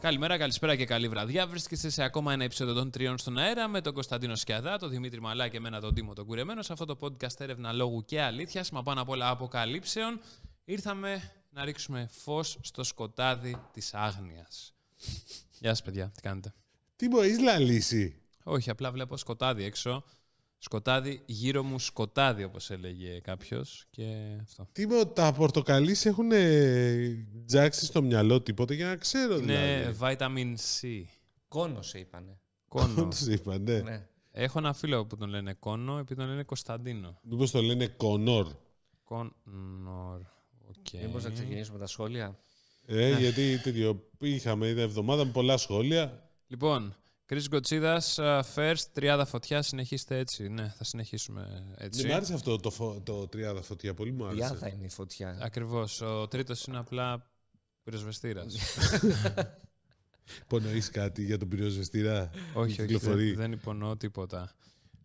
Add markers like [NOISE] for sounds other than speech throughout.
Καλημέρα, καλησπέρα και καλή βραδιά. Βρίσκεστε σε ακόμα ένα επεισόδιο των Τριών στον αέρα με τον Κωνσταντίνο Σκιαδά, τον Δημήτρη Μαλά και εμένα τον Τίμο τον Κουρεμένο. Σε αυτό το podcast έρευνα λόγου και αλήθειας, μα πάνω απ' όλα αποκαλύψεων, ήρθαμε να ρίξουμε φως στο σκοτάδι της άγνοιας. Γεια σας, παιδιά, τι κάνετε; Τι μπορεί λαλήσει. Όχι, απλά βλέπω σκοτάδι έξω. Σκοτάδι, γύρω μου σκοτάδι, όπως έλεγε κάποιος. Και αυτό. Τι μου, τα πορτοκαλίς έχουν τζάξει στο μυαλό τίποτα για να ξέρω Είναι δηλαδή. vitamin C. Κόνος σε είπανε. Κόνος. Όντως είπαν, ναι. Έχω ένα φίλο που τον λένε Κόνο, επειδή τον λένε Κωνσταντίνο. Μήπως το λένε Conor. Conor. Οκ. Μήπως να ξεκινήσουμε τα σχόλια. Ε, γιατί τέτοιο, είχαμε είδα εβδομάδα με πολλά σχόλια. Λοιπόν, Chris Γκοτσίδας, uh, first, τριάδα φωτιά, συνεχίστε έτσι. Ναι, θα συνεχίσουμε έτσι. Δεν μ' άρεσε αυτό το, φω- το τριάδα φωτιά, πολύ μου άρεσε. Τριάδα είναι η φωτιά. Ακριβώς. Ο τρίτος είναι απλά πυροσβεστήρας. [LAUGHS] Υπονοείς κάτι για τον πυροσβεστήρα; όχι, όχι, κυκλοφορεί; δεν, δεν υπονοώ τίποτα.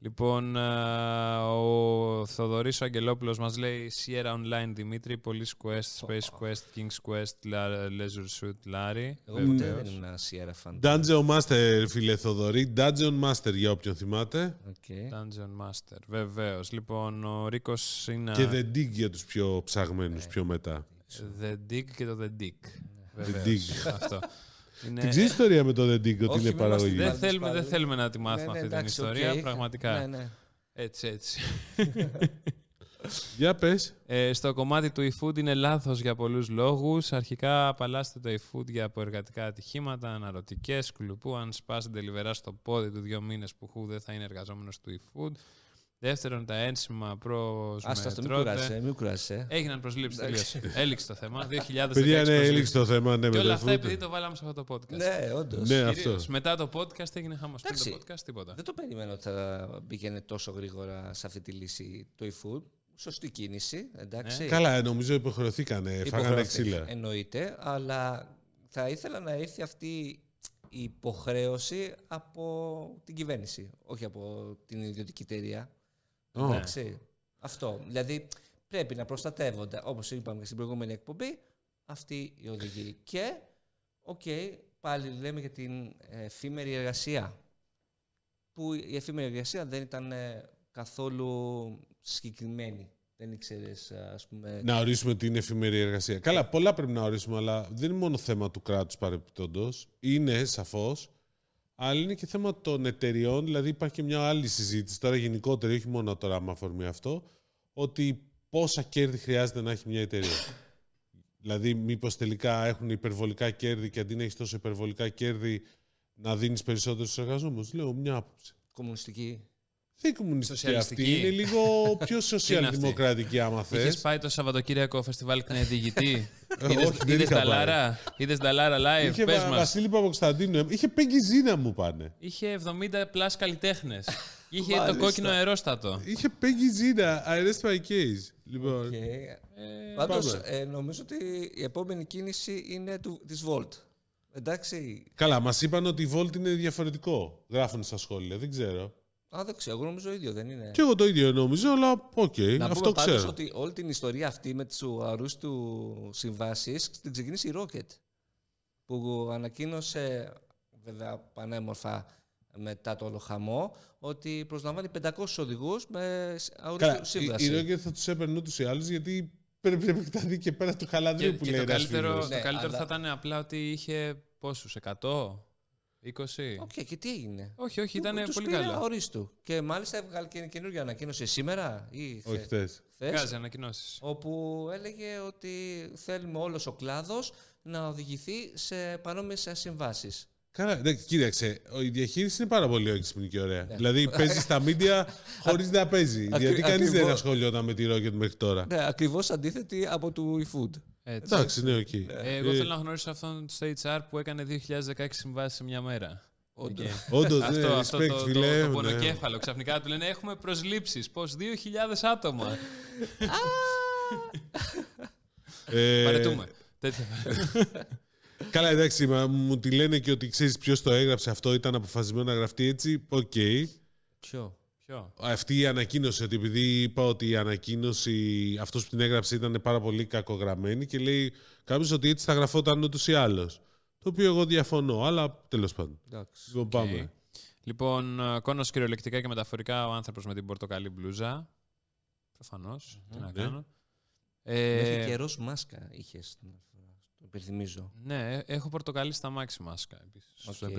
Λοιπόν, α, ο Θοδωρής ο Αγγελόπουλος μας λέει Sierra Online Δημήτρη, Police Quest, Space Quest, King's Quest, La- Leisure Suit Larry. Εγώ ποτέ Βεβαίως. δεν ήμουν ένα Sierra fan. Dungeon Master, φίλε Θοδωρή. Dungeon Master, για όποιον θυμάται. Οκ. Dungeon Master, βεβαίως. Λοιπόν, ο Ρίκος είναι Και The Dig για τους πιο ψαγμένους, Ναι. πιο μετά. The Dig και το The Dick. The Βεβαίως, Αυτό. [LAUGHS] Είναι... Την ξέρεις ιστορία με το The Dig, ότι Όχι, είναι μην παραγωγή; μας Δεν την θέλουμε, πάλι. δεν θέλουμε να τη μάθουμε Ναι, ναι, αυτή την εντάξει, ιστορία, οκ. πραγματικά. Ναι, ναι. Έτσι, έτσι. [LAUGHS] Για πες. Ε, στο κομμάτι του e-food είναι λάθος για πολλούς λόγους. Αρχικά απαλλάσσετε το e-food για αποεργατικά ατυχήματα, αναρωτικές, κλουπού. Αν σπάσετε λιβερά στο πόδι του δύο μήνες που χου δεν θα είναι εργαζόμενος του e-food. Δεύτερον, τα ένσημα προς Άστα αυτό, μην μετρώτε. κουράσαι, μην κουράσαι. Έγιναν προσλήψεις τελείως. Έληξε το θέμα. [LAUGHS] 2016 Παιδιά, ναι, προσλήψεις. έληξε το θέμα. Ναι, Και με όλα το αυτά food. επειδή το βάλαμε σε αυτό το podcast. Ναι, όντως. Ναι, αυτός. Κυρίως. Μετά το podcast έγινε χαμός. Πριν το Εντάξει. podcast τίποτα. Δεν το περίμενα ότι θα πήγαινε τόσο γρήγορα σε αυτή τη λύση το e-food. Σωστή κίνηση, εντάξει. Ναι. Καλά, νομίζω υποχρεωθήκανε. Φάγανε Υποχρεώθηκε, ξύλα. Εννοείται, αλλά θα ήθελα να έρθει αυτή η υποχρέωση από την κυβέρνηση, όχι από την ιδιωτική εταιρεία. Ω. Εντάξει. Αυτό. Δηλαδή πρέπει να προστατεύονται, όπως είπαμε και στην προηγούμενη εκπομπή, αυτοί οι οδηγοί. Και, οκ, πάλι λέμε για την εφήμερη εργασία. Που η εφήμερη εργασία δεν ήταν ε, καθόλου συγκεκριμένη. Δεν ήξερες, ας πούμε... Να ορίσουμε την εφημερή εργασία. Καλά, πολλά πρέπει να ορίσουμε, αλλά δεν είναι μόνο θέμα του κράτους παρεπιπτόντω. Είναι σαφώς. Αλλά είναι και θέμα των εταιριών. Δηλαδή, υπάρχει και μια άλλη συζήτηση τώρα γενικότερη, όχι μόνο τώρα με αφορμή αυτό, ότι πόσα κέρδη χρειάζεται να έχει μια εταιρεία. δηλαδή, μήπως τελικά έχουν υπερβολικά κέρδη και αντί να έχεις τόσο υπερβολικά κέρδη να δίνεις περισσότερου στους εργαζόμενους. Λέω μια άποψη. Κομμουνιστική. Δεν είναι κομμουνιστική αυτή. Σοσιαλιστική. Είναι λίγο πιο [LAUGHS] σοσιαλδημοκρατική, άμα θες. Είχε πάει το Σαββατοκύριακο φεστιβάλ Ε, Κνεδιηγητή. [LAUGHS] όχι, δεν Είδες είχα τα πάει. Λάρα; Είδες τα Λάρα live; Είχε Πες Βα- μας. Βασίλη Παπακωνσταντίνου. Είχε Πέγγι Ζήνα μου πάνε. Είχε 70 plus καλλιτέχνες. [LAUGHS] Είχε το Μάλιστα. κόκκινο αερόστατο. Είχε Πέγγι Ζήνα. I rest my case. Λοιπόν, Και, Ε, Πάντως, πάμε. ε, νομίζω ότι η επόμενη κίνηση είναι του, της Wolt. Εντάξει. Καλά, μας είπαν ότι η Wolt είναι διαφορετικό. Γράφουν στα σχόλια. Δεν ξέρω. Α, δεν ξέρω. Εγώ νομίζω ίδιο δεν είναι. Και εγώ το ίδιο νόμιζα, αλλά οκ, Να αυτό πούμε πάντως ξέρω. ότι όλη την ιστορία αυτή με τις αορίστου συμβάσεις την ξεκίνησε η Rocket που ανακοίνωσε βέβαια πανέμορφα μετά το όλο χαμό ότι προσλαμβάνει 500 οδηγούς με Καλά, αορίστου η, σύμβαση. η Rocket θα τους έπαιρνε ούτως ή άλλως γιατί πρέπει να επεκταθεί και πέρα του Και, χαλανδρίου που και λέει το ένας καλύτερο, φίλος. Ναι, το καλύτερο αλλά- θα ήταν απλά ότι είχε πόσους, 100, 20. Οκ, και τι έγινε; Όχι, όχι, ήταν Τους πολύ πήρε καλό. αορίστου. Και μάλιστα έβγαλε και καινούργια ανακοίνωση σήμερα ή Όχι, χθε- χθες; χθες, Βγάζει ανακοινώσεις. όπου έλεγε ότι θέλουμε όλος ο κλάδος να οδηγηθεί σε παρόμοιες συμβάσεις. Καλά, ναι, κοίταξε, η διαχείριση είναι πάρα πολύ έξυπνη και ωραία. Ναι. Δηλαδή παίζεις στα μίντια χωρίς να παίζει. Ακρι- γιατί κανείς δεν ακριβώς. ασχολιόταν με τη Rocket μέχρι τώρα. Ναι, ακριβώς αντίθετη από του eFood. Έτσι. Εντάξει, ναι, οκ. Ε, εγώ θέλω να γνωρίσω αυτόν στο HR που έκανε 2016 συμβάσεις σε μια μέρα. Όντως. Εκεί. Όντως, ναι, Αυτό, αυτό respect, το, φίλε. το, ναι. το πονοκέφαλο. Ξαφνικά του λένε έχουμε προσλήψεις. Πώς, 2.000 άτομα. Ε, Παραιτούμαι. Τέτοια. Καλά, εντάξει, μα μου τη λένε και ότι ξέρεις ποιος το έγραψε αυτό, ήταν αποφασισμένο να γραφτεί έτσι. Οκ. Ποιο; Ποιο; Αυτή η ανακοίνωση, ότι επειδή είπα ότι η ανακοίνωση, αυτός που την έγραψε ήταν πάρα πολύ κακογραμμένη και λέει κάποιος ότι έτσι θα γραφόταν ούτως ή άλλως. Το οποίο εγώ διαφωνώ, αλλά τέλος πάντων. Εντάξει. Λοιπόν, πάμε. Λοιπόν, ε, κόνος κυριολεκτικά και μεταφορικά ο άνθρωπος με την πορτοκαλί μπλούζα. Προφανώς. Τι να Ναι. κάνω. Μέχρι Ε, και ροζ μάσκα είχες την άλλη φορά. Το υπενθυμίζω. ναι, έχω πορτοκαλί στα μάξι μάσκα επίσης. Σου το Οκ.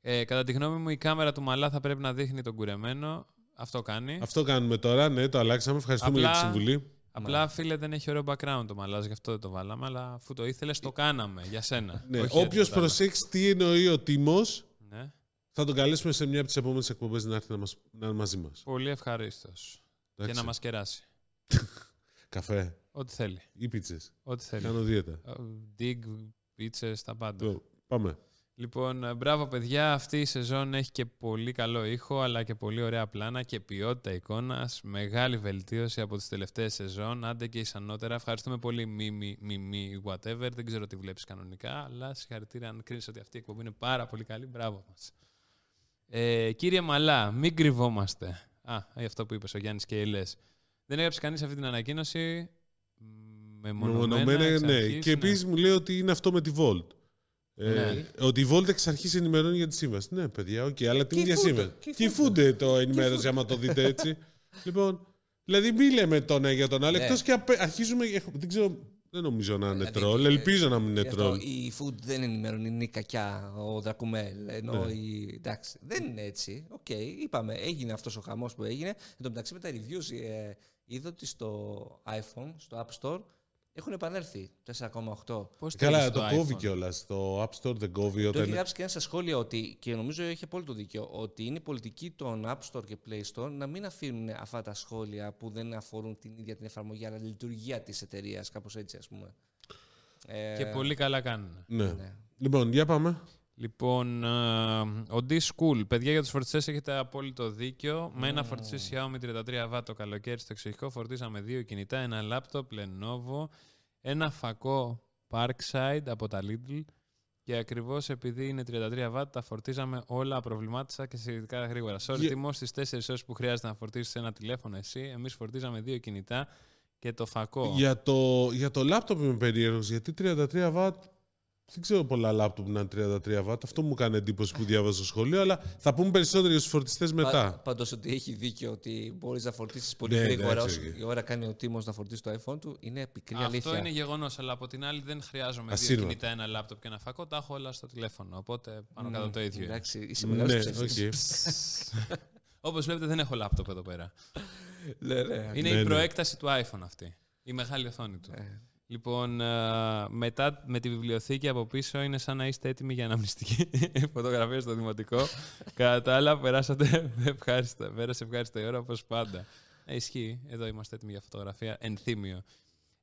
Υπενθυμίσω. Ε, κατά τη γνώμη μου, η κάμερα του Μαλά θα πρέπει να δείχνει τον κουρεμένο. Αυτό κάνει. Αυτό κάνουμε τώρα, ναι, το αλλάξαμε. Ευχαριστούμε για τη Απλά- συμβουλή. Απλά, φίλε, δεν έχει ωραίο background το Μαλάς, γι' αυτό δεν το βάλαμε. Αλλά αφού το ήθελες, το κάναμε για σένα. Ναι. Όχι Όποιος τίποτα άλλο. προσέξει τι εννοεί ο Τίμος, Ναι. θα τον καλέσουμε σε μια από τις επόμενες εκπομπές να έρθει να, μας, να είναι μαζί μας. Πολύ ευχαρίστως. Και να μας κεράσει. [LAUGHS] Καφέ Ό,τι θέλει. ή πίτσες. Ό,τι θέλει. Κάνω δίαιτα. Dig, πίτσες, τα πάντα. Το- Πάμε. Λοιπόν, ε, μπράβο παιδιά, αυτή η σεζόν έχει και πολύ καλό ήχο, αλλά και πολύ ωραία πλάνα και ποιότητα εικόνας. Μεγάλη βελτίωση από τις τελευταίες σεζόν, άντε και ισανότερα. Ευχαριστούμε πολύ Μίμη, Μίμη, whatever. Δεν ξέρω τι βλέπεις κανονικά, αλλά συγχαρητήρια αν κρίνεις ότι αυτή η εκπομπή είναι πάρα πολύ καλή. Μπράβο μας. Ε, κύριε Μαλά, μην κρυβόμαστε. Α, ε, αυτό που είπες ο Γιάννης και η Ελές. Δεν έγραψε κανείς αυτή την ανακοίνωση; Μεμονωμένα, Μεμονωμένα, εξ ναι. αρχής, Και επίσης μου λέει ότι είναι αυτό με τη Volt. Ε, Ναι. Ότι η Volt εξ αρχή ενημερώνει για τη σύμβαση. Ναι, παιδιά, οκ, αλλά την ίδια Κυφούνται, σύμβαση. κυφούνται. Κυφούνται το ενημέρωση, άμα το δείτε [LAUGHS] έτσι; λοιπόν, δηλαδή μη λέμε τον ένα για τον άλλο. Ναι. Εκτός και απε- αρχίζουμε. έχω- Δεν ξέρω, δεν νομίζω να είναι Δηλαδή, τρόλ. ε, Ελπίζω να μην είναι Γι' αυτό τρόλ. η food δεν ενημερώνει, είναι η κακιά, ο Δρακουμέλ. Ενώ Ναι. η... Εντάξει, δεν είναι έτσι. Οκ, είπαμε, έγινε αυτός ο χαμός που έγινε. Εν τω μεταξύ με τα reviews ε, είδα ότι στο iPhone, στο App Store, έχουν επανέλθει 4,8. Πώς το Καλά, έχεις το στο κόβει iPhone? κιόλας. Το App Store δεν κόβει Το έχει όταν. γράψει και ένα στα σχόλια ότι, και νομίζω έχει απόλυτο δίκιο, ότι είναι η πολιτική των App Store και Play Store να μην αφήνουν αυτά τα σχόλια που δεν αφορούν την ίδια την εφαρμογή, αλλά τη λειτουργία της εταιρείας, κάπως έτσι, ας πούμε. Ε, Και πολύ καλά κάνουν. Ναι. ναι. Λοιπόν, για πάμε. Λοιπόν, ε, ο D-School. Παιδιά, για τους φορτιστές έχετε απόλυτο δίκιο. Με ένα φορτιστή Xiaomi 33W το καλοκαίρι στο εξοχικό φορτίσαμε δύο κινητά, ένα λάπτοπ Lenovo, ένα φακό Parkside από τα Lidl και ακριβώς επειδή είναι 33W τα φορτίζαμε όλα απροβλημάτισα και σχετικά γρήγορα. Sorry, Για- Τιμό, στις 4 ώρες που χρειάζεται να φορτίσεις ένα τηλέφωνο εσύ, εμείς φορτίζαμε δύο κινητά και το φακό. Για το, για το λάπτοπ είμαι περίεργος. Γιατί 33 W. Δεν ξέρω πολλά λάπτοπ να είναι 33 W. Αυτό μου κάνει εντύπωση που διάβαζα στο σχόλιο. Αλλά θα πούμε περισσότερο για τους φορτιστές μετά. Πάντως ότι έχει δίκιο ότι μπορείς να φορτίσεις πολύ Ναι, γρήγορα εντάξει, όσο οκ. η ώρα κάνει ο Τίμος να φορτίσει το iPhone του. Είναι πικρή Αυτό αλήθεια. είναι γεγονός, αλλά από την άλλη δεν χρειάζομαι δύο Ασύρματο. κινητά, ένα λάπτοπ και ένα φακό. Τα έχω όλα στο τηλέφωνο. Οπότε πάνω κάτω το ίδιο. Εντάξει, είσαι Ναι, μεγάλο οκ. [LAUGHS] Όπως βλέπετε, δεν έχω λάπτοπ εδώ πέρα. Ναι, ναι. Είναι Ναι, η ναι. προέκταση του iPhone αυτή. Η μεγάλη οθόνη του. Ε, Λοιπόν, ε, μετά με τη βιβλιοθήκη από πίσω είναι σαν να είστε έτοιμοι για αναμνηστική [LAUGHS] φωτογραφία στο δημοτικό. Κατά τα άλλα, περάσατε ευχάριστα. Πέρασε ευχάριστα η ώρα όπως πάντα. Ε, ισχύει. Εδώ είμαστε έτοιμοι για φωτογραφία. Ενθύμιο.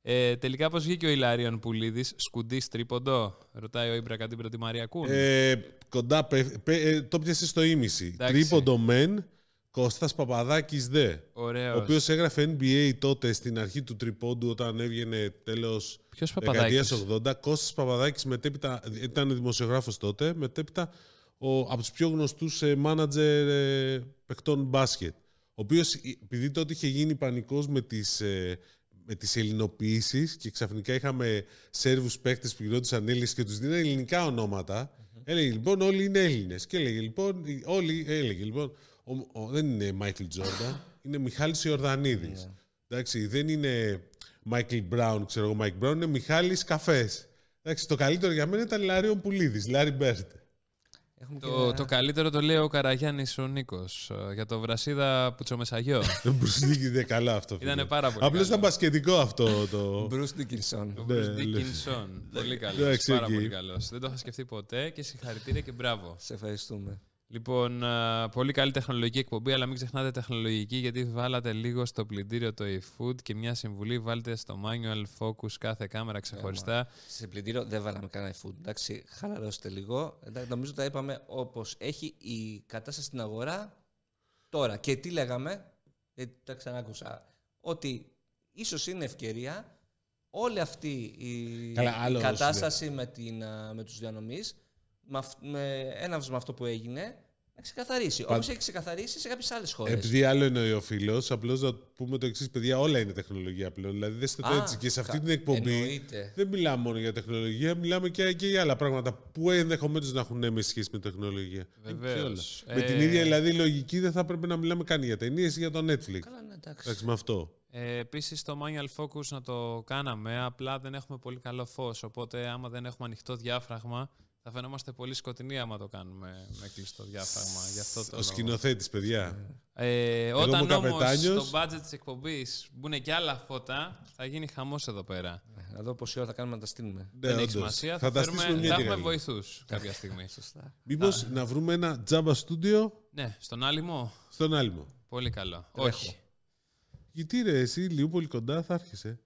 Ε, τελικά, πώς βγήκε ο Ηλάριον Πουλίδης, σκουντής τρίποντο, ρωτάει ο Ήμπρα Κατήμπρο τη Μαρία Κούν. Ε, κοντά, πε- πε- ε, το πιάσε στο ίμιση. Εντάξει. Τρίποντο μεν, Κώστας Παπαδάκης δε. Ωραίος. Ο οποίος έγραφε NBA τότε στην αρχή του τρίποντου όταν έβγαινε τέλος Ποιος δεκαετίας Παπαδάκης; 80. Κώστας Παπαδάκης μετέπειτα, ήταν δημοσιογράφος τότε, μετέπειτα ο, από τους πιο γνωστούς ε, μάνατζερ ε, παιχτών μπάσκετ. Ο οποίος, ε, επειδή τότε είχε γίνει πανικός με τις, ε, με τις ελληνοποιήσεις και ξαφνικά είχαμε Σέρβους παίκτες που γινόντουσαν Έλληνες και τους δίνανε ελληνικά ονόματα, έλεγε λοιπόν όλοι είναι Έλληνες. Και έλεγε λοιπόν, οι- όλοι, έλεγε λοιπόν, ο, ο- δεν είναι Μάικλ Τζόρνταν, είναι Μιχάλης Ιορδανίδης. Εντάξει, δεν είναι Μάικλ Μπράουν, ξέρω εγώ, Μάικλ Μπράουν, είναι Μιχάλης Καφές. Εντάξει, το καλύτερο για μένα ήταν Λάριον Πουλίδης, Λάρι Μπερντ. Έχουμε και Το, ένα- το καλύτερο το λέει ο Καραγιάννης ο Νίκος για το Βρασίδα Πουτσομεσαγιό. [LAUGHS] Δεν προσθήκε καλά αυτό. φίλε. Ήταν πάρα πολύ. Απλώς καλό. ήταν μπασκετικό αυτό το... Bruce Dickinson. Ο Ναι, Bruce ναι. Dickinson. πολύ καλός. Εντάξει, Πάρα εκεί. πολύ καλός. Δεν το είχα σκεφτεί ποτέ και συγχαρητήρια και μπράβο. Σε ευχαριστούμε. Λοιπόν, α, πολύ καλή τεχνολογική εκπομπή, αλλά μην ξεχνάτε τεχνολογική γιατί βάλατε λίγο στο πλυντήριο το eFood και μια συμβουλή βάλτε στο manual focus κάθε κάμερα ξεχωριστά. Σε πλυντήριο δεν βάλαμε κανένα food. Εντάξει, χαλαρώστε λίγο. Εντάξει, νομίζω τα είπαμε όπως έχει η κατάσταση στην αγορά τώρα. Και τι λέγαμε, γιατί τα ξανάκουσα, ότι ίσως είναι ευκαιρία όλη αυτή η, Καλά, η άλλο κατάσταση με, την, α, με τους διανομής, με, αυ- με έναυσμα αυτό που έγινε, να ξεκαθαρίσει. Όπως έχει ξεκαθαρίσει σε κάποιες άλλες χώρες. Επειδή άλλο εννοεί ο φίλος, απλώς να πούμε το εξής: Παιδιά, όλα είναι τεχνολογία πλέον. Δηλαδή, δεν το Α, έτσι. Και σε αυτή κα- την εκπομπή εννοείται. δεν μιλάμε μόνο για τεχνολογία, μιλάμε και, και για άλλα πράγματα που ενδεχομένως να έχουν έμεση σχέση με τεχνολογία. Βεβαίως. Με την Ε, ίδια δηλαδή λογική δεν θα πρέπει να μιλάμε καν για ταινίε ή για το Netflix. Καλά, ναι, εντάξει. Εντάξει, με αυτό. Ε, Επίσης, το manual focus να το κάναμε, απλά δεν έχουμε πολύ καλό φως. Οπότε, άμα δεν έχουμε ανοιχτό διάφραγμα, θα φαινόμαστε πολύ σκοτεινοί άμα το κάνουμε με κλειστό διάφραγμα. Γι' αυτό το Ο λόγο. σκηνοθέτης, παιδιά. Ε, είμαι όταν όμως καπετάνιος. στο budget της εκπομπής μπουν και άλλα φώτα, θα γίνει χαμός εδώ πέρα. Να δω πόση ώρα θα κάνουμε να τα στείλουμε. Ναι, δεν έχει όντως. σημασία. Θα Θα, τα φέρουμε, στήσουμε μια θα και έχουμε καλή. βοηθούς κάποια [LAUGHS] στιγμή. Σωστά. Μήπως να βρούμε ένα τζάμπα στούντιο ναι, στον άλυμο. στον Άλυμο. Πολύ καλό. Τρέχω. Όχι. Γιατί ρε, εσύ λίγο πολύ κοντά θα έρχεσαι.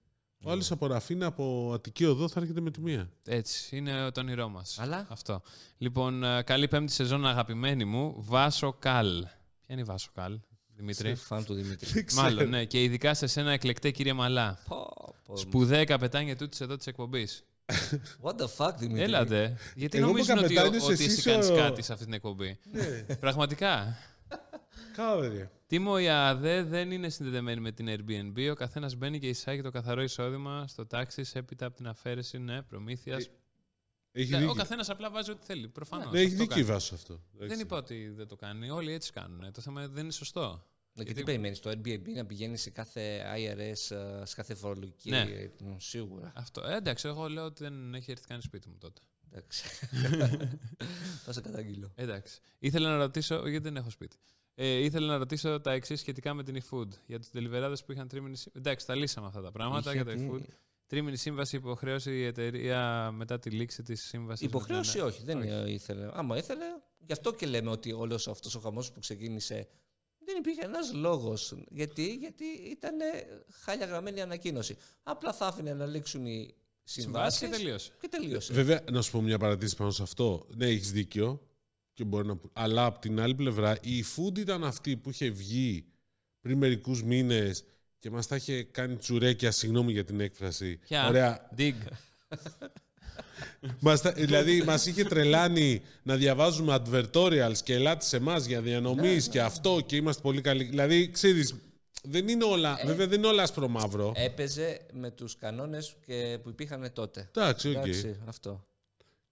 Ο άλλος από Ραφίνα, από Αττική Οδό θα έρχεται με τη μία. Έτσι, είναι το όνειρό μας. Αλλά; Αυτό. Λοιπόν, ε, καλή πέμπτη σεζόν, αγαπημένη μου. Βάσο Καλ. Ποια είναι η Βάσο Καλ, Δημήτρη; Είσαι φαν του Δημήτρη. Δεν ξέρω. Μάλλον, ναι. Και ειδικά σε σένα, εκλεκτέ κύριε Μαλά. Πω, πω. Σπουδαία καπετάνια τούτης εδώ της εκπομπής. [LAUGHS] What the fuck, Δημήτρη; Έλατε. Γιατί Εγώ νομίζουν είμαι ότι, καπετάνιος, ότι εσύ εσύ είσαι κάνεις ο- κάτι σε αυτή την εκπομπή; Πραγματικά; Κάβερια. Τίμο, η ΑΔΕ δεν είναι συνδεδεμένη με την Airbnb. Ο καθένας μπαίνει και εισάγει το καθαρό εισόδημα στο τάξη έπειτα από την αφαίρεση ναι, προμήθειας. Έχει ο δίκιο. καθένας απλά βάζει ό,τι θέλει. Προφανώς. Ναι, έχει δίκιο η Βάσο αυτό. Δεν είπα ότι δεν το κάνει. Όλοι έτσι κάνουν. Το θέμα δεν είναι σωστό. Ναι, και τι περιμένεις, το Airbnb να πηγαίνει σε κάθε IRS, ε, σε κάθε φορολογική. Ναι. ε, Σίγουρα. Αυτό. Ε, εντάξει, εγώ λέω ότι δεν έχει έρθει κανείς σπίτι μου τότε. Εντάξει. [LAUGHS] Θα σε καταγγείλω. Εντάξει. Ήθελα να ρωτήσω, γιατί δεν έχω σπίτι. Ε, ήθελα να ρωτήσω τα εξής σχετικά με την eFood. Για τους deliverάδε που είχαν τρίμηνη σύμβαση. Εντάξει, τα λύσαμε αυτά τα πράγματα Είχε για το τι- eFood. Τρίμηνη σύμβαση υποχρέωσε η εταιρεία μετά τη λήξη της σύμβασης. Υποχρέωση όχι, δεν ήθελε. Άμα ήθελε, γι' αυτό και λέμε ότι όλος αυτός ο χαμός που ξεκίνησε δεν υπήρχε ένας λόγος. Γιατί, γιατί ήταν χάλια γραμμένη ανακοίνωση. Απλά θα άφηνε να λήξουν οι Συμβάσεις συμβάσει και τελείωσε. και τελείωσε. Βέβαια, να σου πω μια παρατήρηση πάνω σε αυτό. Ναι, έχεις δίκιο. Και μπορεί να... που- Αλλά από την άλλη πλευρά, η food ήταν αυτή που είχε βγει πριν μερικούς μήνες και μας τα είχε κάνει τσουρέκια, συγγνώμη για την έκφραση. Ποια; Ωραία. Dig. Μας τα- δηλαδή, μας είχε τρελάνει να διαβάζουμε advertorials και ελάτε σε εμάς για διανομής και αυτό και είμαστε πολύ καλοί. Δηλαδή, ξέρεις, δεν είναι όλα. βέβαια, δεν είναι όλα άσπρο μαύρο. Έπαιζε με τους κανόνες που υπήρχαν τότε. Εντάξει, οκ. Εντάξει, αυτό.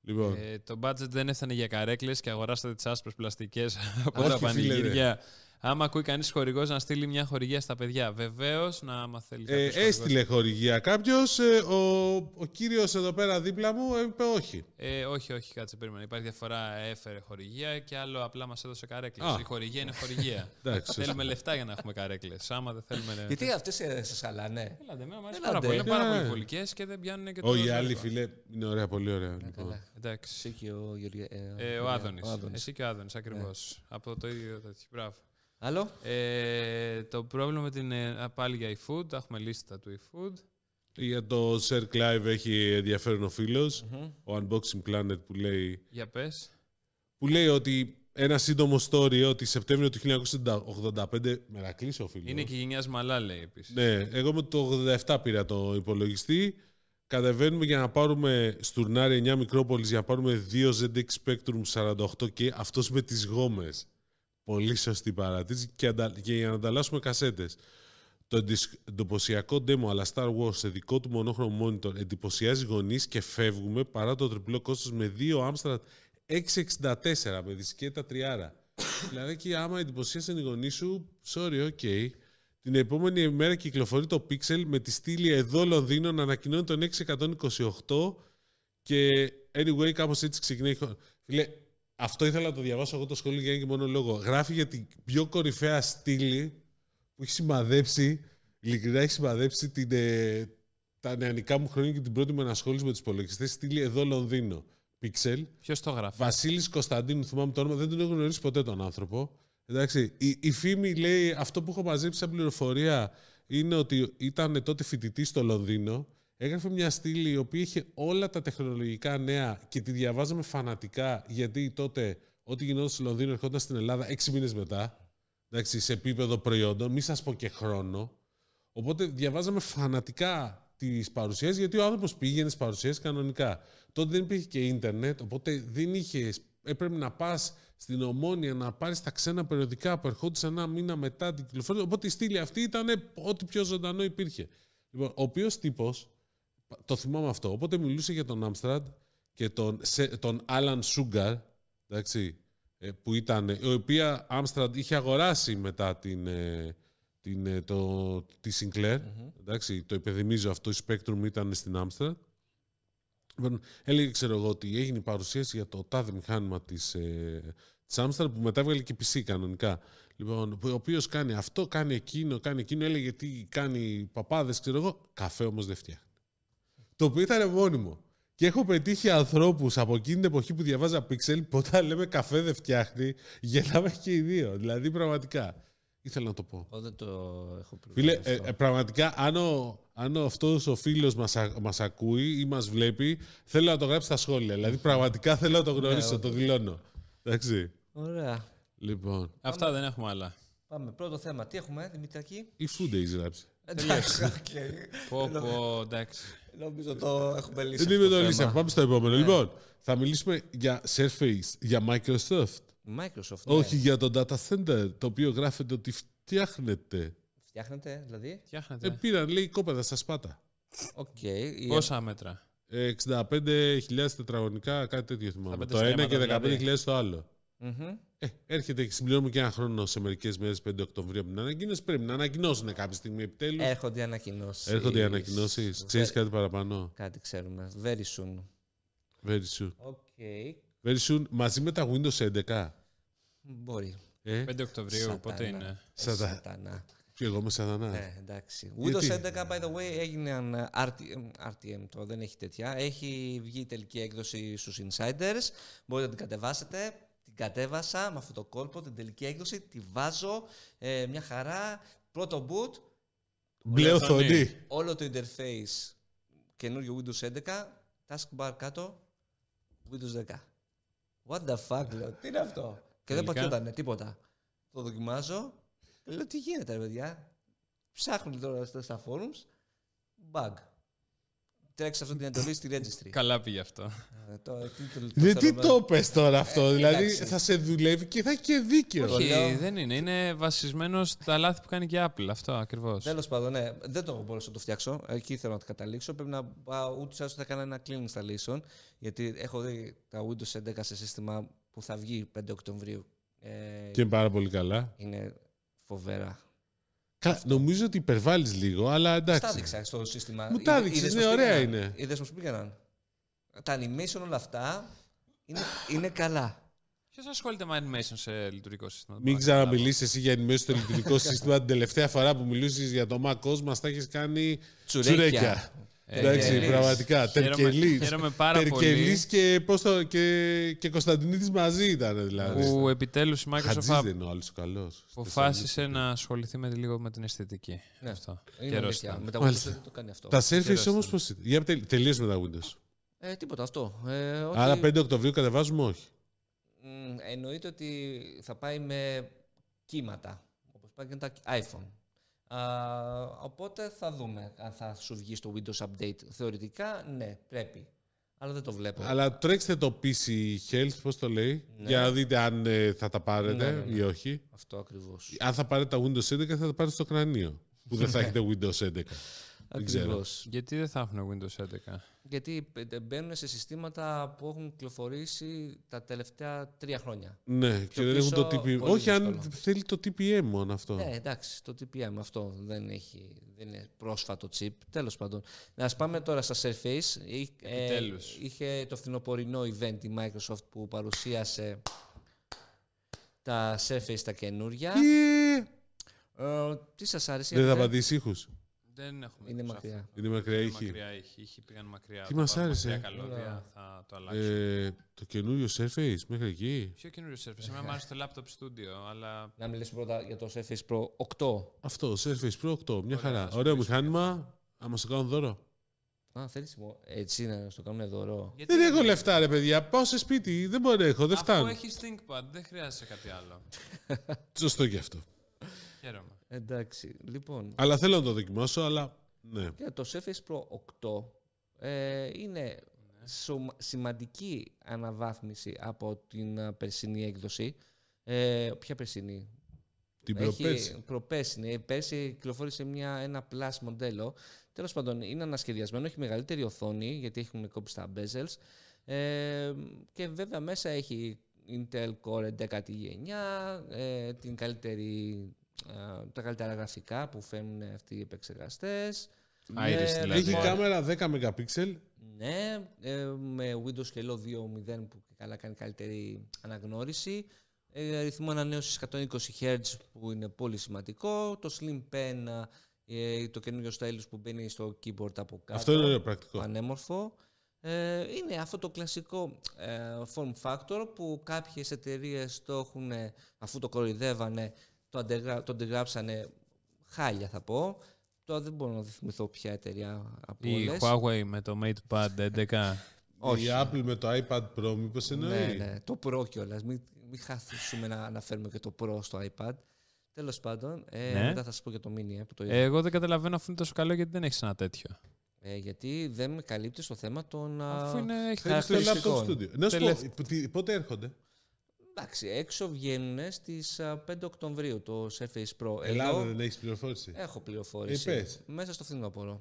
Λοιπόν, Ε, το budget δεν έφτανε για καρέκλες και αγοράσατε τις άσπρες πλαστικές [LAUGHS] από Όχι, τα φίλε, πανηγύρια. Άμα ακούει κανείς χορηγός να στείλει μια χορηγία στα παιδιά. Βεβαίως, να άμα θέλει. ε, κάποιος χορηγός. έστειλε χορηγία κάποιος. ο, ο κύριος εδώ πέρα δίπλα μου είπε όχι. Ε, όχι, όχι, κάτσε περίμενε. Υπάρχει διαφορά. Έφερε χορηγία και άλλο απλά μας έδωσε καρέκλες. Α. Η χορηγία είναι χορηγία. [LAUGHS] Εντάξει, σωστά. θέλουμε λεφτά για να έχουμε καρέκλες. Άμα δεν θέλουμε. Γιατί αυτές σε χαλάνε. Έλατε, με, μου αρέσει Έλατε. πάρα πολύ. Είναι πάρα Ναι. πολύ βολικέ και δεν πιάνουν και το. Όχι, οι άλλοι ζόρικο. φίλε είναι ωραία, πολύ ωραία. λοιπόν. Καλά. Εντάξει. Εσύ και ο Γεωργία. ε, Ε, ο Γεωργία- Άδωνης. ο Άδωνης. Εσύ και ο Άδωνης, ακριβώς. Από το ίδιο τέτοιο. Μπράβο. Άλλο; Ε, το πρόβλημα με την. ε, α, πάλι για eFood. Έχουμε λίστα του eFood. Για το Sir Clive έχει ενδιαφέρον ο φιλος ο Unboxing Planet που λέει, Για πες. που λέει ότι ένα σύντομο story ότι Σεπτέμβριο του 1985, μερακλής ο φίλος. Είναι και γενιάς Μαλά, λέει επίσης. Ναι, εγώ με το 87 πήρα το υπολογιστή. Κατεβαίνουμε για να πάρουμε στουρνάρι 9 Μικρόπολης για να πάρουμε 2 ZX Spectrum 48 και αυτός με τις γόμες. Πολύ σωστή παρατήρηση και, αντα- και για να ανταλλάσσουμε κασέτες. Το εντυσ- εντυπωσιακό demo αλλά Star Wars σε δικό του μονόχρωμο monitor εντυπωσιάζει γονείς και φεύγουμε παρά το τριπλό κόστος με δύο Amstrad 664 με δισκέτα τριάρα. δηλαδή και άμα εντυπωσίασαν οι γονείς σου, sorry, ok. Την επόμενη ημέρα κυκλοφορεί το Pixel με τη στήλη εδώ Λονδίνο να ανακοινώνει τον 628 και anyway κάπως έτσι ξεκινάει. η χώρα. Φίλε, αυτό ήθελα να το διαβάσω εγώ το σχόλιο για ένα και μόνο λόγο. Γράφει για την πιο κορυφαία στήλη που έχει σημαδέψει, ειλικρινά έχει σημαδέψει την, ε, τα νεανικά μου χρόνια και την πρώτη μου ενασχόληση με τους υπολογιστές. Στήλη εδώ Λονδίνο. Pixel. Ποιος το γράφει; Βασίλης Κωνσταντίνου, θυμάμαι το όνομα, δεν τον έχω γνωρίσει ποτέ τον άνθρωπο. Εντάξει, η, η φήμη λέει, αυτό που έχω μαζέψει σαν πληροφορία είναι ότι ήταν τότε φοιτητής στο Λονδίνο. Έγραφε μια στήλη η οποία είχε όλα τα τεχνολογικά νέα και τη διαβάζαμε φανατικά γιατί τότε ό,τι γινόταν στο Λονδίνο ερχόταν στην Ελλάδα έξι μήνες μετά. Εντάξει, σε επίπεδο προϊόντων, μη σας πω και χρόνο. Οπότε διαβάζαμε φανατικά τις παρουσιάσεις, γιατί ο άνθρωπος πήγαινε στις παρουσιάσεις κανονικά. Τότε δεν υπήρχε και ίντερνετ, οπότε δεν είχε έπρεπε να πας στην Ομόνια να πάρεις τα ξένα περιοδικά που ερχόντουσαν ένα μήνα μετά την κυκλοφορία. Οπότε η στήλη αυτή ήταν ό,τι πιο ζωντανό υπήρχε. Λοιπόν, ο οποίος τύπος, το θυμάμαι αυτό, οπότε μιλούσε για τον Άμστραντ και τον, σε- τον Άλαν Σούγκαρ, εντάξει, ε, που ήταν, η οποία Άμστραντ είχε αγοράσει μετά την, ε, την, ε, το, τη Sinclair. Εντάξει, το υπενθυμίζω αυτό, η Spectrum ήταν στην Άμστραντ. Λοιπόν, έλεγε, ξέρω εγώ, ότι έγινε η παρουσίαση για το τάδε μηχάνημα της, ε, της Άμστραντ που μετά έβγαλε και PC κανονικά. Λοιπόν, ο οποίος κάνει αυτό, κάνει εκείνο, κάνει εκείνο, έλεγε τι κάνει παπάδες, ξέρω εγώ. Καφέ όμως δεν φτιάχνει. Το οποίο ήταν μόνιμο. Και έχω πετύχει ανθρώπους από εκείνη την εποχή που διαβάζα Pixel που όταν λέμε καφέ δεν φτιάχνει, γελάμε και οι δύο. Δηλαδή πραγματικά. Ήθελα να το πω. Εγώ δεν το έχω Φίλε, προλάβει ε, αυτό. ε, πραγματικά, αν, ο, αν ο αυτός ο φίλος μας, α- μας ακούει ή μας βλέπει, θέλω να το γράψει στα σχόλια. Δηλαδή, [LAUGHS] πραγματικά θέλω να το γνωρίσω, Ναι, το δηλώνω. Εντάξει. Ωραία. Λοιπόν, Αυτά δεν έχουμε άλλα. Πάμε. Πρώτο θέμα. Τι έχουμε, Δημητριακή; η Food Days γράψει. Εντάξει, οκ. Πω, πω, εντάξει. Νομίζω το έχουμε λύσει. Δεν αυτό είμαι το θέμα. λύσα. Πάμε στο επόμενο. Λοιπόν, θα μιλήσουμε για Surface, για Microsoft. Microsoft. ναι. Όχι για το data center, το οποίο γράφεται ότι φτιάχνεται. Φτιάχνεται, δηλαδή; Ε, Φτιάχνεται. πήραν, λέει, οικόπεδα στα Σπάτα. Οκ. η- Πόσα μέτρα; Ε, 65.000 τετραγωνικά, κάτι τέτοιο θυμάμαι. πέντε Το ένα και στρέμματα 15.000 δηλαδή. το άλλο. Μμμ. Ε, έρχεται και συμπληρώνουμε και ένα χρόνο σε μερικές μέρες 5 Οκτωβρίου από την ανακοίνωση. Πρέπει να ανακοινώσουν κάποια στιγμή επιτέλους. Έρχονται οι ανακοινώσεις. Έρχονται οι ανακοινώσεις. Ξέρεις κάτι παραπάνω; Κάτι ξέρουμε. Very soon. Very soon. Οκ. Very soon μαζί με τα Windows 11. Μπορεί. Ε, 5 Οκτωβρίου, Σατανά. πότε είναι; Σαν τα- Σατανά. και εγώ με σατανά. Ναι, εντάξει. Γιατί; Windows 11, by the way, έγιναν ε, RTM, RTM το δεν έχει τέτοια. Έχει βγει η τελική έκδοση στους insiders. Μπορείτε να την κατεβάσετε. Την κατέβασα με αυτό το κόλπο, την τελική έκδοση. Τη βάζω. ε, μια χαρά. Πρώτο boot. Μπλε οθόνη. οθόνη. Όλο το interface καινούριο Windows 11. Taskbar κάτω. Windows 10. What the fuck, λέω. Τι είναι αυτό; Και δεν Τελικά. πατιότανε τίποτα. Το δοκιμάζω. και Λέω τι γίνεται, ρε παιδιά; Ψάχνουν τώρα στα- στα forums. Bug. Τρέξει αυτή την εντολή στη registry. Καλά πήγε αυτό. Ε, το- τι- το- Δεν το τι θέλω το πες τώρα αυτό. Ε, δηλαδή εντάξει. θα σε δουλεύει και θα έχει και δίκαιο. Όχι, λέω. δεν είναι. Είναι βασισμένος στα λάθη που κάνει και η Apple. Αυτό ακριβώς. Τέλος πάντων, ναι, δεν το μπορούσα να το φτιάξω. Εκεί θέλω να το καταλήξω. Πρέπει να πάω ούτως ή άλλως θα κάνω ένα clean installation. Γιατί έχω δει τα Windows 11 σε σύστημα που θα βγει 5 Οκτωβρίου. Ε, Και είναι πάρα πολύ καλά. Είναι φοβερά. Κα- Νομίζω ότι υπερβάλλεις λίγο, αλλά Τα εντάξει. έδειξα στο σύστημα. Μου τα Είδε- έδειξες, είδες ναι, πώς ωραία πήγαιναν. είναι. Είδες πώς πήγαιναν. Τα animation όλα αυτά είναι, είναι καλά. Ποιος ασχολείται με animation σε λειτουργικό σύστημα. Μην ξαναμιλήσεις εσύ για ενημέρωση στο λειτουργικό [LAUGHS] σύστημα την τελευταία φορά που μιλούσες για το Mac OS, μα τα έχεις κάνει Τσουρέκια. τσουρέκια. Εντάξει, Τερκελής. πραγματικά. Χαίρομαι- Τερκελής. χαίρομαι πάρα Τερκελής πολύ. και, πώς το, και, και Κωνσταντινίδης μαζί ήταν δηλαδή. Που επιτέλους η Χατζής Microsoft δεν είναι ο άλλος ο καλός. αποφάσισε να ασχοληθεί με, λίγο με την αισθητική. Ναι. Αυτό. Είναι Καιρός αλήθεια. ήταν. Με τα Μάλιστα. Windows δεν το κάνει αυτό. Τα Surface Καιρός όμως ήταν. πώς ήταν. Για τελ, τελείως με τα Windows. Ε, τίποτα αυτό. Ε, ότι, Άρα 5 Οκτωβρίου κατεβάζουμε όχι; μ, εννοείται ότι θα πάει με κύματα. Όπως πάει και τα iPhone. Α, οπότε θα δούμε αν θα σου βγει στο Windows Update. Θεωρητικά, ναι, πρέπει. Αλλά δεν το βλέπω. Αλλά τρέξτε το PC Health, πώς το λέει, Ναι. για να δείτε αν ε, θα τα πάρετε Ναι, ναι, ναι. ή όχι. Αυτό ακριβώς. Αν θα πάρετε τα Windows 11 θα τα πάρετε στο κρανίο. Που δεν θα έχετε [LAUGHS] Windows 11. Δεν ξέρω. Ακριβώς. Γιατί δεν θα έχουν Windows 11. Γιατί ε, μπαίνουν σε συστήματα που έχουν κυκλοφορήσει τα τελευταία τρία χρόνια. Ναι, και δεν έχουν πίσω, το TPM. πολύ Όχι, αν δύσκολο. θέλει το TPM μόνο αυτό. Ναι, εντάξει, το TPM αυτό δεν, έχει, δεν είναι πρόσφατο chip. Τέλος πάντων. Να πάμε τώρα στα Surface. Εί- ε, Επιτέλους. είχε το φθινοπορεινό event η Microsoft που παρουσίασε τα Surface τα καινούρια. Και... Ε, τι σας άρεσε, Δεν θα είδατε; απαντήσει ήχους. Δεν έχουμε. Είναι τους μακριά. αυτούς. Είναι μακριά Είναι ήχη. μακριά ήχη. Ήχη πήγαν μακριά. Τι Θα μας πάρουμε άρεσε; μακριά καλώδια, Ναι. θα το αλλάξω. Ε, το καινούριο Surface μέχρι εκεί. Ποιο καινούριο Surface. Εμένα μου άρεσε το laptop studio, αλλά Να μιλήσουμε πρώτα για το Surface Pro 8. Αυτό, Surface Pro 8. Μια Ωραία, χαρά. ας Ωραίο μιλήσουμε. μηχάνημα. Άμα σου κάνουν δώρο. Α, θέλεις μου, έτσι να στο κάνουμε δώρο. Γιατί Δεν έχω λεφτά, ρε παιδιά. Πάω σε σπίτι. Δεν μπορώ, έχω. Δεν Αφού φτάνω. έχεις ThinkPad, δεν χρειάζεσαι κάτι άλλο. Σωστό και αυτό. Χαίρομαι. Εντάξει, λοιπόν. Αλλά θέλω να το δοκιμάσω, αλλά ναι. Για το Surface Pro 8 ε, είναι σωμα- σημαντική αναβάθμιση από την α, περσινή έκδοση. Ε, ποια περσινή, Την έχει προπέρση. προπέρσινη. Πέρσι κυκλοφόρησε μια, ένα plus μοντέλο. Τέλος πάντων, είναι ανασχεδιασμένο, έχει μεγαλύτερη οθόνη, γιατί έχουν κόψει τα bezels. Ε, και βέβαια μέσα έχει Intel Core 11η γενιά, ε, την καλύτερη, ε, τα καλύτερα γραφικά που φέρνουν αυτοί οι επεξεργαστές. Iris Με- δηλαδή. Έχει με- κάμερα 10 MP. ναι, ε, με Windows Hello 2.0 που καλά κάνει καλύτερη αναγνώριση. Ε, ρυθμό ανανέωσης 120 Hz που είναι πολύ σημαντικό. Το Slim Pen, ε, το καινούριο stylus που μπαίνει στο keyboard από κάτω. Αυτό είναι ωραίο πρακτικό. Πανέμορφο. Ε, είναι αυτό το κλασικό ε, form factor που κάποιες εταιρείες το έχουν, αφού το κοροϊδεύανε, το, αντεγρα, το αντιγράψανε χάλια θα πω. Τώρα δεν μπορώ να θυμηθώ ποια εταιρεία από Η όλες. Huawei με το MatePad 11. Όχι. Η Apple με το iPad Pro, μήπως εννοεί. Ναι, ναι, το Pro κιόλας. Μην, μην χάσουμε να αναφέρουμε και το Pro στο iPad. Τέλος πάντων, ε, Ναι. μετά θα σα πω για το Mini ε, που το είδα. Εγώ δεν καταλαβαίνω αφού είναι τόσο καλό γιατί δεν έχεις ένα τέτοιο. Ε, γιατί δεν με καλύπτει στο θέμα των. α, Αφού είναι, έχει Θέλεις το χαρακτηριστικό. laptop studio. Να σου πω, Τελευταία- π- τι- πότε έρχονται; Εντάξει, έξω βγαίνουν στις 5 Οκτωβρίου το Surface Pro. Ελλάδα Εγώ δεν έχεις πληροφόρηση. έχω πληροφόρηση. Ε, πες. Μέσα στο φθινόπωρο.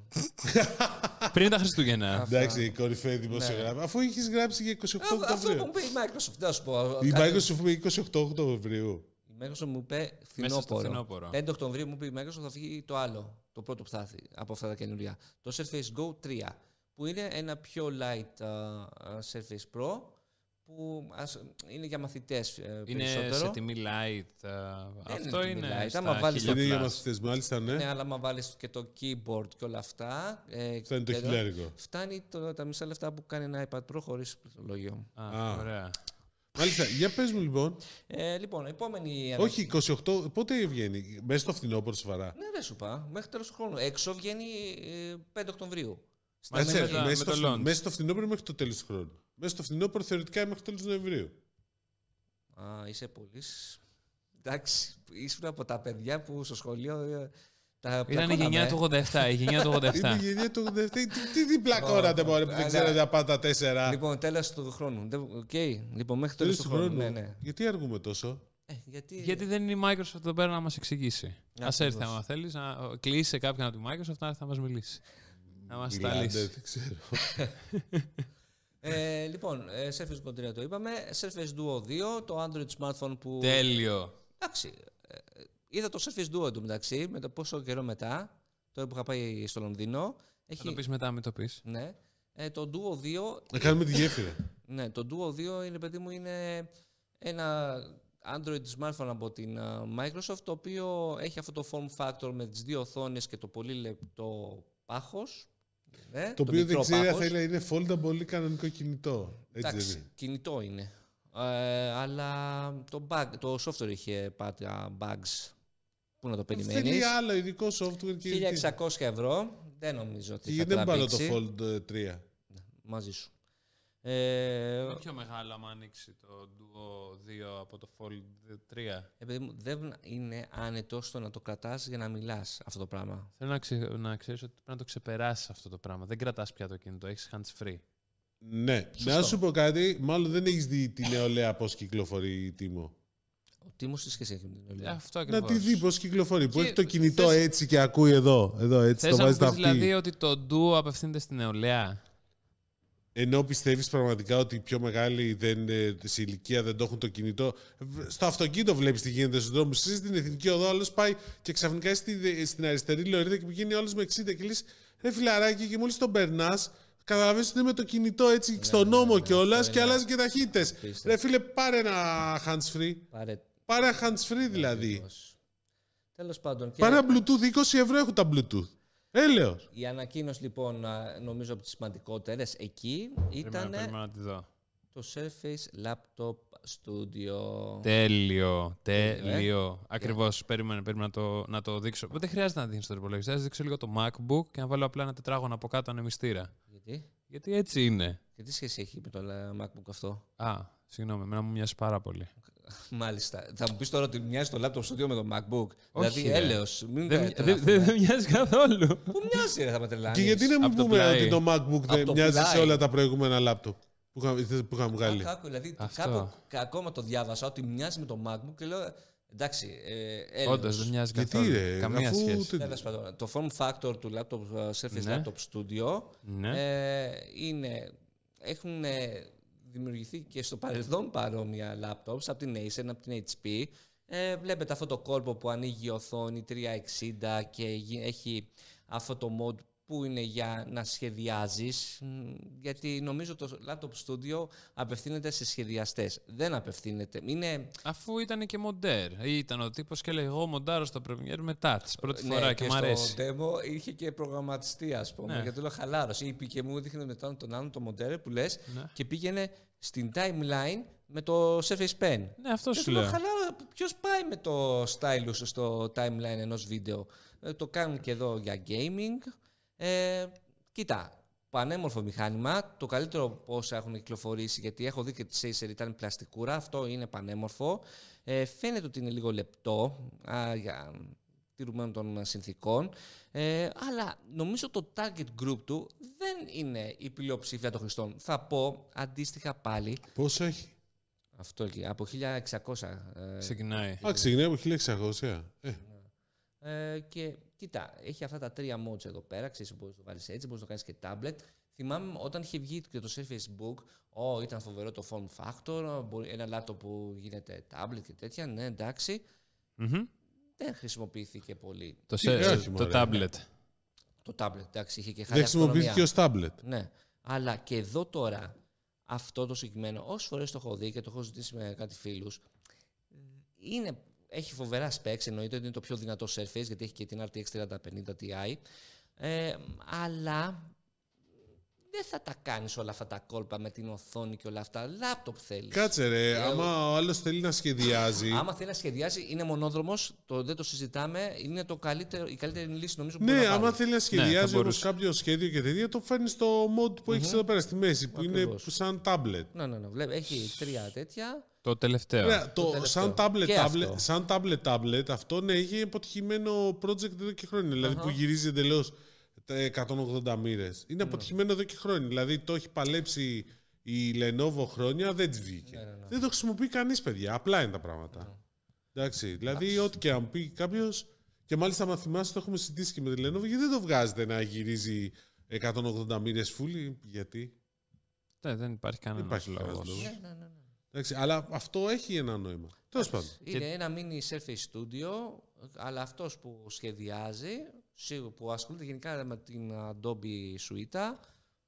[LAUGHS] Πριν τα Χριστούγεννα. Αυτά. Εντάξει, η κορυφαίοι δημοσιογράφοι. Αφού έχει γράψει για 28 Α, Αυτό που Οκτωβρίου. μου είπε η Microsoft, δεν θα σου πω. Η Κάτι- Microsoft μου είπε 28 Οκτωβρίου. Η Microsoft μου είπε Μέσα στο φθινόπωρο. φθινόπωρο. 5 Οκτωβρίου μου είπε η Microsoft θα φύγει το άλλο, το πρώτο που θα έρθει από αυτά τα καινούργια. Το Surface Go 3, που είναι ένα πιο light α, α, Surface Pro, που ας- είναι για μαθητές ε, Είναι περισσότερο. σε τιμή light. α, Δεν Αυτό είναι τιμή είναι. light. στα Άμα βάλεις το 1000 Είναι για plus. μαθητές, μάλιστα, ναι. Ναι, αλλά άμα βάλεις και το keyboard και όλα αυτά, ε, Φτάνει το κέντρο, χιλιάρικο. φτάνει το, τα μισά λεφτά που κάνει ένα iPad Pro χωρίς πληκτρολόγιο. Α, Α. ωραία. Μάλιστα, για πες μου λοιπόν. Ε, λοιπόν, επόμενη Όχι, 28, πότε βγαίνει, μέσα στο φθινόπωρο σοβαρά. Ναι, δεν σου είπα. Μέχρι τέλος του χρόνου. Έξω βγαίνει ε, 5 Οκτωβρίου. Στα Μαζί Κάτσε, με Αμερική. τα- μέσα, με στο, το φθι- launch. μέσα στο φθινόπωρο μέχρι το τέλος του χρόνου. Μέσα στο φθινόπωρο θεωρητικά μέχρι το τέλος Νοεμβρίου. Α, είσαι πολύς. σ- Εντάξει, ήσουν από τα παιδιά που στο σχολείο ε, τα Ήταν η πλακώναμε, γενιά ε. του 87. Η γενιά του 87. Είναι η γενιά του 87. Τι, τι διπλά κόρατε, μωρέ, που δεν Αλλά- ξέρετε να πάτε τα τέσσερα. Λοιπόν, τέλος του χρόνου. Δεν- Οκ, λοιπόν, μέχρι τέλος Τέλος του του χρόνου. χρόνου. Ναι, ναι. Γιατί αργούμε τόσο; Ε, γιατί... Γιατί δεν είναι η Microsoft εδώ πέρα να μας εξηγήσει. Α Ακριβώς. έρθει άμα θέλεις, να κλείσει κάποιον από τη Microsoft να έρθει να μας μιλήσει. Να μας τα Μιλάτε, λύσει. δεν ξέρω. [LAUGHS] Ε, λοιπόν, ε, Surface Go 3 το είπαμε. Surface Duo 2, το Android smartphone που. Τέλειο. Εντάξει. ε, ε, είδα το Surface Duo εντωμεταξύ, με το πόσο καιρό μετά, τώρα που είχα πάει στο Λονδίνο. Θα Έχει, το πεις μετά, μην το πεις. ναι. Ε, το Duo 2 Να κάνουμε τη γέφυρα. Ναι, το Duo 2 είναι, παιδί μου, είναι ένα Android smartphone από την α, Microsoft, το οποίο έχει αυτό το form factor με τις δύο οθόνες και το πολύ λεπτό πάχος. Ναι, Το οποίο δεν μικρό ξέρει αν πάχος. θέλει να είναι foldable ή κανονικό κινητό. Έτσι δεν Εντάξει, είναι. κινητό είναι. Ε, αλλά το, bug, το software είχε πάτια bugs. Πού να το Θέλει περιμένεις; άλλο ειδικό software και. 1600 ευρώ. Δεν νομίζω ότι Και θα γιατί δεν πάρω το τραβήξει. Fold ε, 3. Μαζί σου. Ε, Είναι πιο μεγάλο άμα ανοίξει το Duo 2 από το Fold 3. Ε, παιδί μου, δεν είναι άνετο στο να το κρατάς για να μιλάς αυτό το πράγμα. Θέλω να, ξε... να ξέρεις ότι πρέπει να το ξεπεράσεις αυτό το πράγμα. Δεν κρατάς πια το κινητό, έχεις hands free. Ναι. Σωστό. Να σου πω κάτι, μάλλον δεν έχεις δει τη νεολαία πώς κυκλοφορεί η Τίμο. Ο Τίμος τι σχέση έχει με την Ε, Ολία. Αυτό Να ακριβώς. τη δει πώς κυκλοφορεί. Που Και έχει το κινητό θες- έτσι και ακούει εδώ. Εδώ έτσι. Θες το να βάζει μου τα πεις αυτή. δηλαδή ότι το Duo απευθύνεται στην νεολαία; Ενώ πιστεύεις πραγματικά ότι οι πιο μεγάλοι δεν, ε, σε ηλικία δεν το έχουν το κινητό. Β- Στο αυτοκίνητο βλέπεις τι γίνεται στους δρόμους. Εσύ στην εθνική οδό, άλλο πάει και ξαφνικά στη, δε- στην αριστερή λωρίδα και πηγαίνει όλος με 60 και λες, ρε φιλαράκι, και μόλις τον περνάς, καταλαβαίνεις ότι είναι με το κινητό έτσι στον νόμο ναι, κιόλας αυτό και είναι αλλάζεις και ταχύτητες. Απίστευτο. Ρε φίλε, πάρε ένα hands free. Πάρε. Πάρε ένα hands free δηλαδή. Ακριβώς. Τέλος πάντων. Και Πάρε ένα Bluetooth, 20 ευρώ έχουν τα Bluetooth. Έλεος. η ανακοίνωση λοιπόν, α, νομίζω από τις σημαντικότερες εκεί Περίμενα, ήταν περίμενα να τη δω. το Surface Laptop Studio. Τέλειο, ε. τέλειο. Ακριβώς. Περίμενε, περίμενα να το, να το δείξω. Δεν χρειάζεται να δείχνει το υπολογιστή. Θα δείξω λίγο το MacBook και να βάλω απλά ένα τετράγωνο από κάτω ανεμιστήρα. Γιατί; Γιατί έτσι είναι. Και τι σχέση έχει με το ε, MacBook αυτό; Α, συγγνώμη, εμένα μου μοιάζει πάρα πολύ. Μάλιστα. Θα μου πεις τώρα ότι μοιάζει το laptop studio με το MacBook. Όχι, δηλαδή, ρε. έλεος. Μην Δεν τα δεν- τρελαθούμε. δεν μοιάζει καθόλου. Πού μοιάζει, ρε, θα με τρελάνεις; Και γιατί να μην Απ' το πούμε πλάι. ότι το MacBook δεν το μοιάζει σε πλάι. όλα τα προηγούμενα laptop που είχα- που είχαμε βγάλει; Άκου, άκου, δηλαδή, Αυτό. κάπου, κα- ακόμα το διάβασα ότι μοιάζει με το MacBook και λέω εντάξει. Ε, έλεος. Όντως δεν μοιάζει Γιατί καθόλου. ρε, Καμία αφού σχέση. τε- Τέλος πάντων, το form factor του laptop, uh, Surface Ναι. Laptop Studio Ναι. ε, είναι, έχουν ε, δημιουργηθεί και στο παρελθόν παρόμοια laptops από την Acer, από την HP. Ε, βλέπετε αυτό το κόλπο που ανοίγει η οθόνη 360 και γι- έχει αυτό το mode που είναι για να σχεδιάζεις μ, γιατί νομίζω το laptop studio απευθύνεται σε σχεδιαστές. Δεν απευθύνεται. Είναι Αφού ήταν και μοντέρ. Ήταν ο τύπος και λέει: Εγώ μοντάρω στο Premiere μετά της πρώτη Ναι, φορά και, και μ' αρέσει. στο demo είχε και προγραμματιστή, ας πούμε. Ναι. Γιατί λέω χαλάρωση. Ή και μου δείχνει μετά τον άλλον το μοντέρ που λες Ναι. και πήγαινε στην timeline με το Surface Pen. Ναι, αυτό Και σου του λέω λέω. χαλάρα, ποιος πάει με το stylus στο timeline ενός βίντεο; Ε, το κάνουν και εδώ για gaming. Ε, κοίτα, πανέμορφο μηχάνημα. Το καλύτερο από όσα έχουν κυκλοφορήσει, γιατί έχω δει και τη Acer ήταν πλαστικούρα. Αυτό είναι πανέμορφο. Ε, φαίνεται ότι είναι λίγο λεπτό α, για τηρουμένων των συνθήκων. Ε, αλλά νομίζω το target group του δεν είναι η πλειοψηφία των χρηστών. Θα πω αντίστοιχα πάλι Πόσο έχει; αυτό εκεί, από 1600. ε, Ξεκινάει. Α, ξεκινάει από 1600. Ε, ε, και κοίτα, έχει αυτά τα τρία modes εδώ πέρα. Ξέρεις, μπορείς να το βάλεις έτσι, μπορείς να το κάνεις και tablet. Θυμάμαι όταν είχε βγει και το Surface Book, oh, ήταν φοβερό το form factor, μπορεί- ένα laptop που γίνεται tablet και τέτοια. Ναι, εντάξει. Μμμ. Δεν χρησιμοποιήθηκε πολύ Το, Τι, σε, όχι, το μωρέ. tablet. το tablet. Εντάξει, είχε και δεν χάρη χρησιμοποιήθηκε αυτονομία. ως tablet. Ναι. Αλλά και εδώ τώρα, αυτό το συγκεκριμένο, όσε φορές το έχω δει και το έχω ζητήσει με κάτι φίλους, είναι, έχει φοβερά specs. Εννοείται ότι είναι το πιο δυνατό Surface, γιατί έχει και την RTX 3050 Ti. Ε, αλλά δεν θα τα κάνεις όλα αυτά τα κόλπα με την οθόνη και όλα αυτά. Λάπτοπ θέλεις. Κάτσε ρε, Ε, άμα ο άλλος θέλει να σχεδιάζει. Άμα θέλει να σχεδιάσει, είναι μονόδρομος, το, δεν το συζητάμε. Είναι το καλύτερο, η καλύτερη λύση νομίζω που μπορεί Ναι, να άμα πάρει. θέλει να θα σχεδιάζει όμως μπορούσε. κάποιο σχέδιο και τέτοια, το φέρνεις στο mod που έχεις εδώ πέρα στη μέση, που είναι Ακριβώς. σαν tablet. Ναι, ναι, ναι. Βλέπει, έχει τρία τέτοια. Το τελευταίο. Ωραία, το, τελευταίο. σαν tablet, Και tablet, αυτό. σαν tablet, tablet, αυτό ναι, είχε αποτυχημένο project εδώ και χρόνια. Δηλαδή που γυρίζει εντελώς 180 μοίρες. Είναι αποτυχημένο εδώ και χρόνια. Δηλαδή το έχει παλέψει η Lenovo χρόνια, δεν της βγήκε. Δεν το χρησιμοποιεί κανείς, παιδιά. Απλά είναι τα πράγματα. Εντάξει. Δηλαδή, ό,τι και αν πει κάποιος. Και μάλιστα, αν θυμάσαι, το έχουμε συζητήσει και με τη Lenovo, γιατί δεν το βγάζετε να γυρίζει 180 μοίρες φούλη. Γιατί; Ναι, δεν υπάρχει κανένας υπάρχει λόγος. Κανένας λόγος. Ναι, ναι, ναι. ναι. Εντάξει, αλλά αυτό έχει ένα νόημα. Τέλος πάντων. Είναι ένα mini Surface Studio, αλλά αυτός που σχεδιάζει, σίγουρα που ασχολείται γενικά με την Adobe Suite,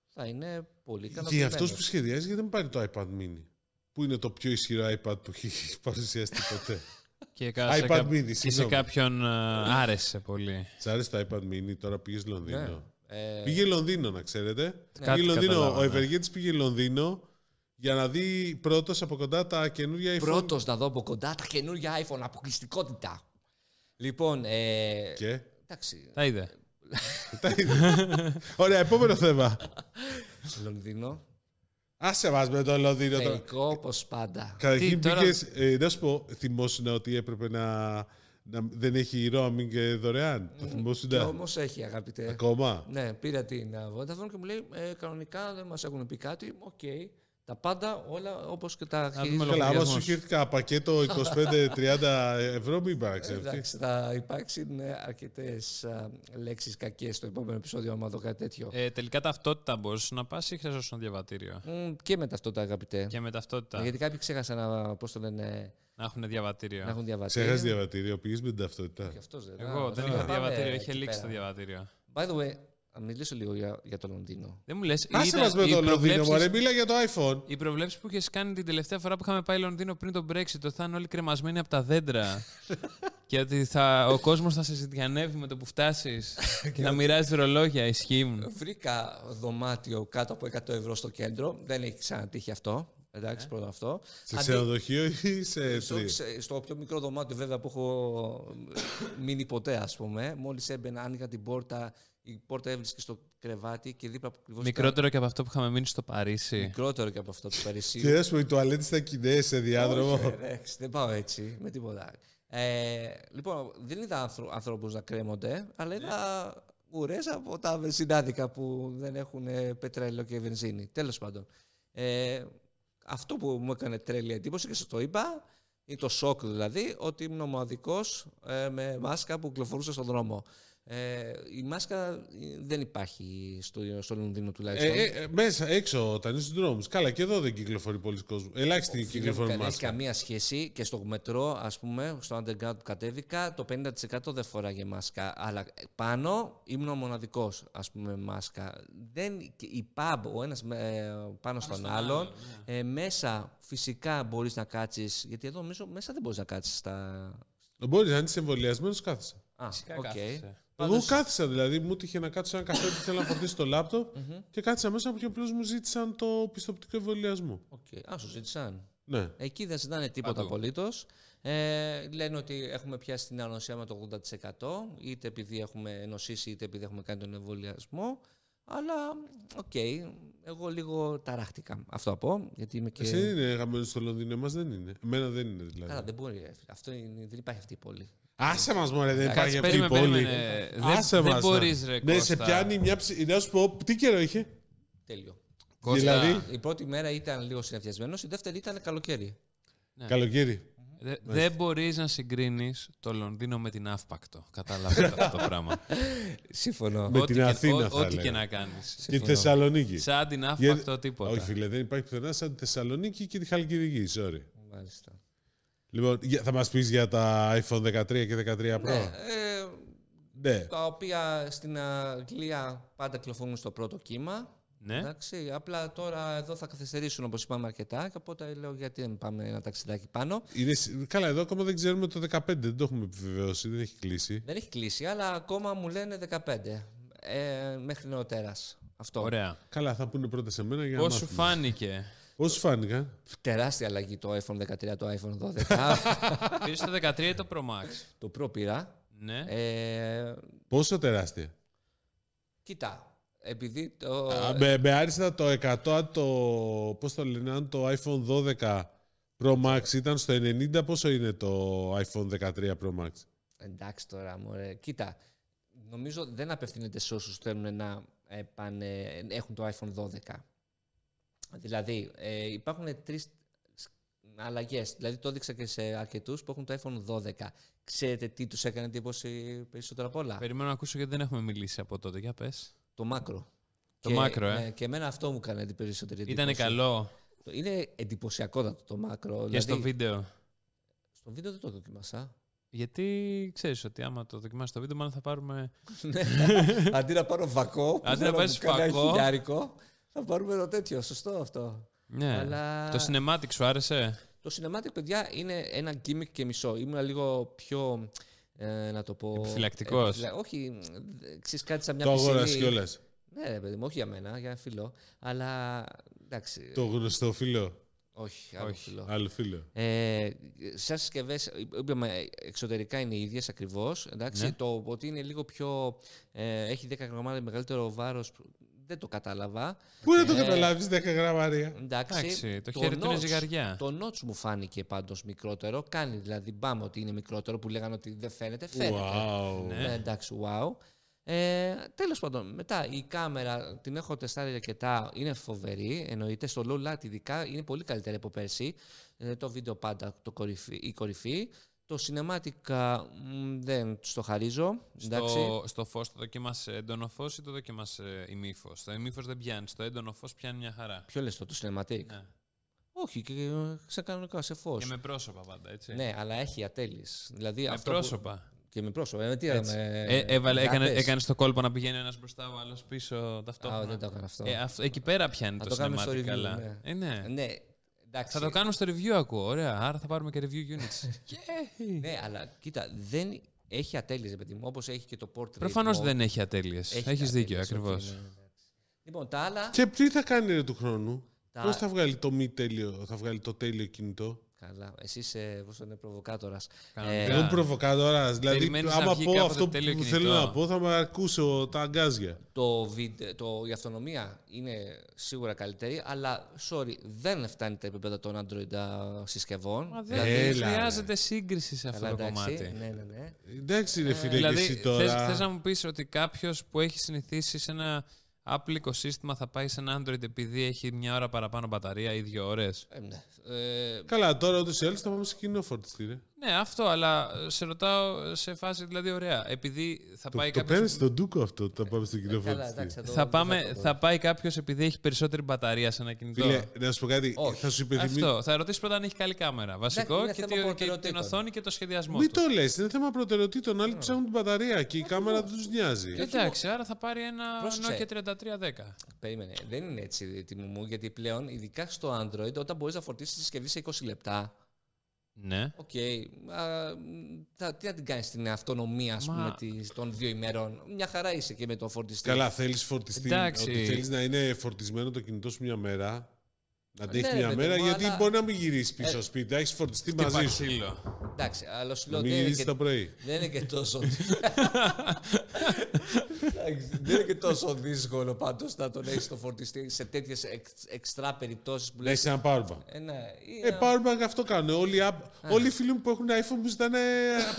θα είναι πολύ Και ικανοποιημένος. αυτός που σχεδιάζει, γιατί δεν πάρει το iPad mini. Που είναι το πιο ισχυρό iPad που έχει [LAUGHS] παρουσιαστεί ποτέ. Και, κα- σε iPad κα- mini, και σε συγγνώμη. κάποιον ε, άρεσε πολύ. Σ' άρεσε το iPad mini, τώρα πήγες Λονδίνο. Ε, Πήγε Λονδίνο, να ξέρετε. Κάτι πήγε Λονδίνο, ο καταλάβαμε. Ευεργέτης πήγε Λονδίνο για να δει πρώτος από κοντά τα καινούργια iPhone. πρώτος να δω από κοντά τα καινούργια iPhone, αποκλειστικότητα. Λοιπόν, ε, Και; εντάξει, Τα είδε. [LAUGHS] Τα είδε. Ωραία, επόμενο θέμα. Λονδίνο, Άσε μας με το Λονδίνο τώρα. θεϊκό όπως πάντα. Καταρχήν Τι, τώρα- πήγες, ε, να σου πω, θυμόσουν ότι έπρεπε να, να δεν έχει roaming ε, δωρεάν; Το θυμόσουν. Και όμως έχει αγαπητέ. Ακόμα; Ναι, πήρα την ε, Vodafone και μου λέει ε, κανονικά δεν μας έχουν πει κάτι. Οκ. Τα πάντα όλα όπως και τα δούμε χειρίζονται. Καλά, άμα λογαριασμός. σου είχε έρθει κανένα πακέτο 25-30 ευρώ, μην παραξενέψει. Εντάξει, θα υπάρξουν αρκετές λέξεις κακές στο επόμενο επεισόδιο, άμα δω κάτι τέτοιο. Ε, τελικά ταυτότητα μπορούσε να πας ή χρειαζόταν διαβατήριο; Μμ, και με ταυτότητα, αγαπητέ. Και με ταυτότητα Γιατί κάποιοι ξέχασαν να, πώς το λένε, να έχουν διαβατήριο. να έχουν διαβατήριο. Ξέχασες διαβατήριο, πήγες με την ταυτότητα. Και αυτός δεν Εγώ Α, δεν θα είχα πάμε διαβατήριο, εκεί είχε λήξει το πέρα. διαβατήριο. By the way, να μιλήσω λίγο για, για το Λονδίνο. Δεν μου λες. Άσε μας με το Λονδίνο, μωρέ, μίλα για το iPhone. Οι προβλέψεις που είχες κάνει την τελευταία φορά που είχαμε πάει Λονδίνο πριν τον Brexit, ότι θα είναι όλοι κρεμασμένοι από τα δέντρα. και ότι θα, ο κόσμος θα σε ζητιανεύει με το που φτάσεις. [LAUGHS] και να μοιράζεις ρολόγια. Ισχύουν. Βρήκα δωμάτιο κάτω από 100 ευρώ στο κέντρο. Δεν έχει ξανατύχει αυτό. Εντάξει, πρώτο αυτό. Σε Αντί- ξενοδοχείο ή σε στο, τρί. σε- στο πιο μικρό δωμάτιο βέβαια που έχω μείνει ποτέ ας πούμε. Μόλις έμπαινα, άνοιγα την πόρτα, η πόρτα έβρισκε στο κρεβάτι και δίπλα ακριβώς. Μικρότερο και από αυτό που είχαμε μείνει στο Παρίσι. Μικρότερο και από αυτό του Παρισίου. Και ας πούμε, οι τουαλέτες ήταν κοινέ σε διάδρομο. Όχι, εντάξει, δεν πάω έτσι με τίποτα. Ε, λοιπόν, δεν είδα άνθρω- ανθρώπους να κρέμονται, αλλά είδα ουρές από τα βενζινάδικα που δεν έχουν ε, πετρέλαιο και βενζίνη. Τέλος πάντων. Ε, αυτό που μου έκανε τρέλη εντύπωση και σας το είπα, είναι το σοκ δηλαδή, ότι ήμουν ο μοναδικός ε, με μάσκα που κυκλοφορούσε στον δρόμο. Ε, η μάσκα ε, δεν υπάρχει στο, στο Λονδίνο τουλάχιστον. Ε, ε, μέσα, έξω, όταν είσαι στους δρόμους. Καλά, και εδώ δεν κυκλοφορεί πολλοί κόσμος. Ελάχιστοι Φίλε μου, κυκλοφορούν δεν έχει μάσκα. καμία σχέση και στο μετρό, ας πούμε, στο underground που κατέβηκα, το 50% δεν φοράγε μάσκα. Αλλά πάνω ήμουν ο μοναδικός, ας πούμε, με μάσκα. Δεν, και η pub, ο ένας ε, πάνω, στον, άλλον, ναι. ε, μέσα φυσικά μπορείς να κάτσεις, γιατί εδώ νομίζω μέσα δεν μπορείς να κάτσεις στα... Μπορείς, αν είσαι εμβολιασμένος, κάθισα. Α, Φυσικά οκ. κάθεσαι. Εγώ κάθισα δηλαδή, μου έτυχε να κάτσω σε ένα καφέ που ήθελα να φορτίσω το λάπτοπ και κάθισα μέσα και απλώς μου ζήτησαν το πιστοποιητικό εμβολιασμού. Οκ. Α, σου ζήτησαν. Ναι. Εκεί δεν ζητάνε τίποτα Παντού. απολύτως. Ε, λένε ότι έχουμε πιάσει την ανοσία με το 80% είτε επειδή έχουμε νοσήσει είτε επειδή έχουμε κάνει τον εμβολιασμό. Αλλά, οκ, εγώ λίγο ταράχτηκα. Αυτό από, γιατί είμαι και... Εσύ δεν είναι γαμμένος στο Λονδίνο, εμάς δεν είναι. Εμένα δεν είναι δηλαδή. Καλά, δεν μπορεί. ρε φίλε. Αυτό είναι, δεν υπάρχει αυτή η πόλη. Άσε μας, μωρέ, δεν Κάτσε, υπάρχει αυτή η περίμενε, πόλη. περίμενε. Δεν- Άσε δεν μας, μπορείς, να- ρε, Ναι, σε Κώστα. πιάνει μια ψη... Να σου πω, τι καιρό είχε; Τέλειο. Κώστα, Δηλαδή; Η πρώτη μέρα ήταν λίγο συνεφιασμένος, η δεύτερη ήταν καλοκαίρι. Ναι. Καλοκαίρι. δε- δεν μπορείς να συγκρίνεις το Λονδίνο με την Αύπακτο. Κατάλαβε αυτό το πράγμα. [LAUGHS] Σύμφωνο. Με Ό,τι την και- Αθήνα, ό- θα Ό,τι έλεγα. και να κάνεις. Και τη Θεσσαλονίκη. Σαν την Για- Αύπακτο τίποτα. Όχι, φίλε, δεν υπάρχει πουθενά σαν τη Θεσσαλονίκη και τη Χαλκιδική. Sorry. Μάλιστα. Λοιπόν, για- θα μας πεις για τα iPhone 13 και 13 Pro; Ναι, ε, Ναι. τα οποία στην Αγγλία πάντα κυκλοφορούν στο πρώτο κύμα. Ναι. Εντάξει, απλά τώρα εδώ θα καθυστερήσουν όπως είπαμε αρκετά και οπότε λέω γιατί δεν πάμε ένα ταξιδάκι πάνω. Είναι... σ- Καλά, εδώ ακόμα δεν ξέρουμε το 15, δεν το έχουμε επιβεβαιώσει, δεν έχει κλείσει. Δεν έχει κλείσει, αλλά ακόμα μου λένε 15 ε, μέχρι νεοτέρας. Αυτό. Ωραία. Καλά, θα πούνε πρώτα σε μένα για να Πώς σου μάθουμε. φάνηκε; Πώς σου φάνηκαν. Τεράστια αλλαγή το iPhone 13, το iPhone 12. [LAUGHS] Πήρες το 13 ή το Pro Max; το Pro πήρα. Ναι. Ε, Πόσο τεράστια; κοίτα, επειδή το... Α, με, με άριστα το 100, αν το, πώς το λένε, αν το iPhone 12 Pro Max ήταν στο 90, πόσο είναι το iPhone 13 Pro Max; Εντάξει τώρα, μωρέ. Κοίτα, νομίζω δεν απευθύνεται σε όσους θέλουν να ε, πάνε, έχουν το iPhone 12. Δηλαδή, ε, υπάρχουν τρεις αλλαγές. Δηλαδή, το έδειξα και σε αρκετούς που έχουν το iPhone 12. Ξέρετε τι τους έκανε εντύπωση περισσότερο απ' όλα; Περιμένω να ακούσω γιατί δεν έχουμε μιλήσει από τότε. Για πες. Το μάκρο. Το μάκρο, ε. ναι, και εμένα αυτό μου έκανε την περισσότερη εντύπωση. Ήτανε καλό; Το- Είναι εντυπωσιακότατο το μάκρο. Και δηλαδή, στο βίντεο; στο βίντεο δεν το δοκιμάσα. Γιατί ξέρεις ότι άμα το δοκιμάσεις το βίντεο, μάλλον θα πάρουμε. [LAUGHS] Ναι. Αντί να πάρω βακό, που Αντί θέλω να πάρεις μου κάνει ένα φακό. χιλιάρικο, θα πάρουμε το τέτοιο. Σωστό αυτό. Ναι. Αλλά- Το cinematic σου άρεσε; Το cinematic, παιδιά, είναι ένα gimmick και μισό. Ήμουν λίγο πιο. Ε, να το πω. Επιφυλακτικός. επιφυλα- Όχι, ξέρεις κάτι σαν μια το πισινή. αγόρασε κιόλας. Ναι, ρε παιδί μου, όχι για μένα, για ένα φίλο. Αλλά εντάξει. Το γνωστό φίλο. Όχι, άλλο Όχι. φίλο. Άλλο φίλο. Ε, σαν συσκευές, είπαμε εξωτερικά είναι οι ίδιες ακριβώς. Ναι. Το ότι είναι λίγο πιο. Ε, έχει 10 γραμμάρια μεγαλύτερο βάρος. Δεν το κατάλαβα. Πού να το Ε, καταλάβεις 10 γραμμάρια; Εντάξει, Εντάξει, το χέρι του είναι notch- ζυγαριά. Το notch μου φάνηκε πάντως μικρότερο. Κάνει δηλαδή μπάμε ότι είναι μικρότερο που λέγανε ότι δεν φαίνεται. Φαίνεται. Wow. Ναι. Ναι, εντάξει, wow. Ε, Τέλος πάντων, μετά η κάμερα την έχω τεστάρει αρκετά. Είναι φοβερή. Εννοείται στο low light ειδικά είναι πολύ καλύτερη από πέρσι. Ε, το βίντεο πάντα το κορυφή, η κορυφή. Το cinematic α, μ, δεν τους το χαρίζω. Εντάξει. Στο, στο φως το δοκίμασε έντονο φως ή το δοκίμασε ημίφω. Το ημίφω δεν πιάνει. Το έντονο φως πιάνει μια χαρά. Ποιο λες το, το cinematic; Ναι. Όχι, και ε, σε κανονικά, σε φως. Και με πρόσωπα πάντα, έτσι. Ναι, αλλά έχει ατέλειες. Δηλαδή με αυτό που- πρόσωπα. Και με πρόσωπα. Ε, τι Έτσι. είδαμε, Ε, έβαλε, έκανε, γάτες. έκανες το κόλπο να πηγαίνει ένας μπροστά, ο άλλος πίσω Α, ταυτόχρονα. δεν το έκανα αυτό. Ε, αυτό- εκεί πέρα πιάνει Θα το το κάνουμε στο cinematic review, καλά. ναι. Ε, ναι. Ναι, εντάξει. Θα το κάνουμε στο review, ακούω. Ωραία. Άρα θα πάρουμε και review units. [LAUGHS] Yay! Ναι, αλλά κοίτα, δεν έχει ατέλειες, παιδί μου, όπως έχει και το portrait. Προφανώς mode. δεν έχει ατέλειες. Έχει Έχεις ατέλειες, δίκιο, οκ, ακριβώς. ναι, ναι, εντάξει. Λοιπόν, τα άλλα. Και τι θα κάνει ρε, του χρόνου; Τα- Πώς θα βγάλει το μη τέλειο, θα βγάλει το τέλειο κινητό; Καλά. Εσύ είσαι, πώς το είναι, προβοκάτορας. Κανονικά. Εγώ είμαι προβοκάτορας. Δηλαδή, Περιμένεις να άμα βγει πω κάποτε αυτό που τέλειο θέλω κινητό. να πω, θα με ακούσω τα αγκάζια. Το, βίντεο, το, η αυτονομία είναι σίγουρα καλύτερη, αλλά sorry, δεν φτάνει τα επίπεδα των Android α, συσκευών. Μα δεν Έλα, ρε. χρειάζεται σύγκριση σε αυτό Καλά, το εντάξει. κομμάτι. Ναι, ναι, ναι. Εντάξει, ρε φίλε, Δηλαδή, και εσύ θες, τώρα. θες να μου πεις ότι κάποιος που έχει συνηθίσει σε ένα Apple οικοσύστημα θα πάει σε ένα Android επειδή έχει μια ώρα παραπάνω μπαταρία ή δύο ώρες. Ε, ναι. Ε, Καλά, τώρα ούτως ή άλλως θα πάμε σε κοινό φορτιστήρι. Ναι, αυτό, αλλά σε ρωτάω σε φάση δηλαδή ωραία. Επειδή θα Το, πάει το κάποιος... παίρνεις στον Ντούκο αυτό όταν πάμε στο κοινό καλά, φορτιστήρι. εντάξει, θα, το- Θα, δεν πάμε, το πω. θα πάει κάποιος επειδή έχει περισσότερη μπαταρία σε ένα κινητό. Φίλε, να σου πω κάτι. Όχι. Θα σου υπενθυμίσω. Αυτό. Θα ρωτήσεις πρώτα αν έχει καλή κάμερα. Βασικό είναι και, θέμα τη- και την προτεραιοτήτων. οθόνη και το σχεδιασμό Μην του. το λες, είναι θέμα προτεραιοτήτων. Άλλοι ψάχνουν την μπαταρία και η κάμερα δεν τους νοιάζει. Εντάξει, άρα θα πάρει ένα Πρόσεξε. Nokia 3310. Περίμενε. Δεν είναι έτσι τιμή μου, γιατί πλέον, ειδικά στο Android, όταν μπορείς να φορτίσεις τη συσκευή σε 20 λεπτά, Ναι. οκ. α, θα- τι να την κάνεις στην αυτονομία, ας Μα- πούμε, της- των δύο ημερών. Μια χαρά είσαι και με το φορτιστή. Καλά, θέλεις φορτιστή. Εντάξει. Ότι θέλεις να είναι φορτισμένο το κινητό σου μια μέρα. Να αντέχει Ναι, ρε μια παιδί μέρα, μου, γιατί αλλά- μπορεί να μην γυρίσεις πίσω Ε, στο σπίτι. Έχεις φορτιστεί Χτύπα μαζί σου. ξύλο. Εντάξει, αλλά σου Να λέω μην δεν είναι, γυρίσει και, το πρωί. δεν είναι και τόσο. [LAUGHS] [LAUGHS] Εντάξει, δεν είναι και τόσο δύσκολο πάντως να τον έχεις το φορτιστή σε τέτοιες εξτρά περιπτώσεις που Να λες. έχει ένα powerbank. Ε, ναι, ή Ε, να- powerbank αυτό κάνουν. Όλοι, οι app- όλοι οι φίλοι μου που έχουν iPhone μου ζητάνε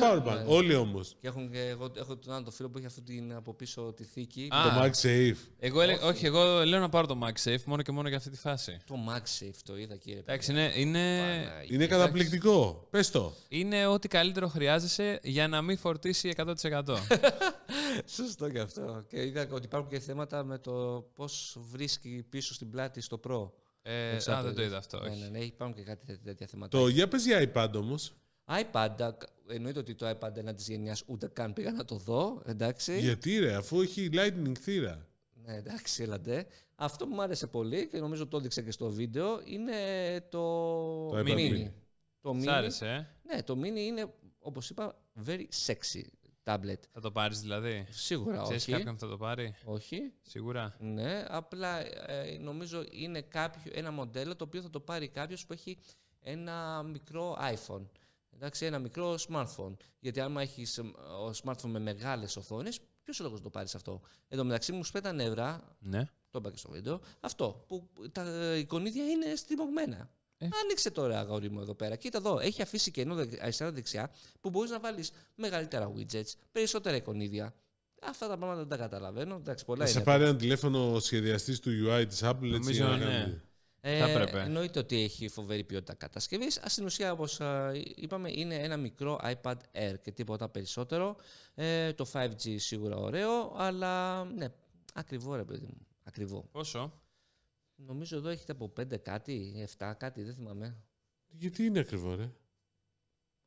powerbank. Όλοι όμως. Και έχουν και εγώ έχω τον άλλο το φίλο που έχει αυτή την από πίσω τη θήκη. Α. Το MagSafe. Εγώ, έλεγα- όχι, εγώ λέω να πάρω το MagSafe μόνο και μόνο για αυτή τη φάση. Το MagSafe το είδα κύριε. Εντάξει, είναι, είναι, Παναγία. Είναι καταπληκτικό. Πες το. είναι ό,τι καλύτερο χρειάζεσαι για να μην φορτίσει 100%. [LAUGHS] Σωστό και αυτό. Και είδα ότι υπάρχουν και θέματα με το πώς βρίσκει πίσω στην πλάτη στο Pro. ε, ξέρω α, αν δεν το είδες. είδα αυτό. Ναι, όχι. ναι, ναι, υπάρχουν και κάτι τέτοια, τέτοια θέματα. Το για πες για iPad όμως. iPad, α, εννοείται ότι το iPad ένα της γενιάς ούτε καν πήγα να το δω. Εντάξει. Γιατί ρε, αφού έχει lightning θύρα. Ναι, εντάξει, έλατε. Αυτό που μου άρεσε πολύ και νομίζω το έδειξα και στο βίντεο είναι το, Το iPad Mini. Mini. Το Σ' Mini. άρεσε, ε; Ναι, το Mini είναι, όπως είπα, very sexy tablet. Θα το πάρεις δηλαδή; Σίγουρα Ξέρεις όχι. κάποιον που θα το πάρει; Όχι. Σίγουρα. Ναι, απλά ε, νομίζω είναι κάποιο, ένα μοντέλο το οποίο θα το πάρει κάποιος που έχει ένα μικρό iPhone. Εντάξει, ένα μικρό smartphone. Γιατί άμα έχεις smartphone με μεγάλες οθόνες, ποιος ο λόγος να το πάρεις αυτό; Εν τω μεταξύ μου σπέτα νεύρα, Ναι. το είπα και στο βίντεο, αυτό που τα εικονίδια είναι στριμωγμένα. Ε. Άνοιξε τώρα, αγόρι μου, εδώ πέρα. Κοίτα εδώ, έχει αφήσει κενό δε- αριστερά-δεξιά που μπορείς να βάλεις μεγαλύτερα widgets, περισσότερα εικονίδια. Αυτά τα πράγματα δεν τα καταλαβαίνω. Εντάξει, πολλά Να σε είναι. πάρει ένα τηλέφωνο σχεδιαστής του UI της Apple έτσι Νομίζω, για να ναι. κάνει. Ε, Θα έπρεπε. εννοείται ότι έχει φοβερή ποιότητα κατασκευής. Στην ουσία, όπως είπαμε, είναι ένα μικρό iPad Air και τίποτα περισσότερο. Ε, το 5G σίγουρα ωραίο, αλλά ναι, ακριβό ρε παιδί μου. Ακριβό. Πόσο; Νομίζω εδώ έχετε από 5 κάτι, 7 κάτι, δεν θυμάμαι. Γιατί είναι ακριβό, ρε;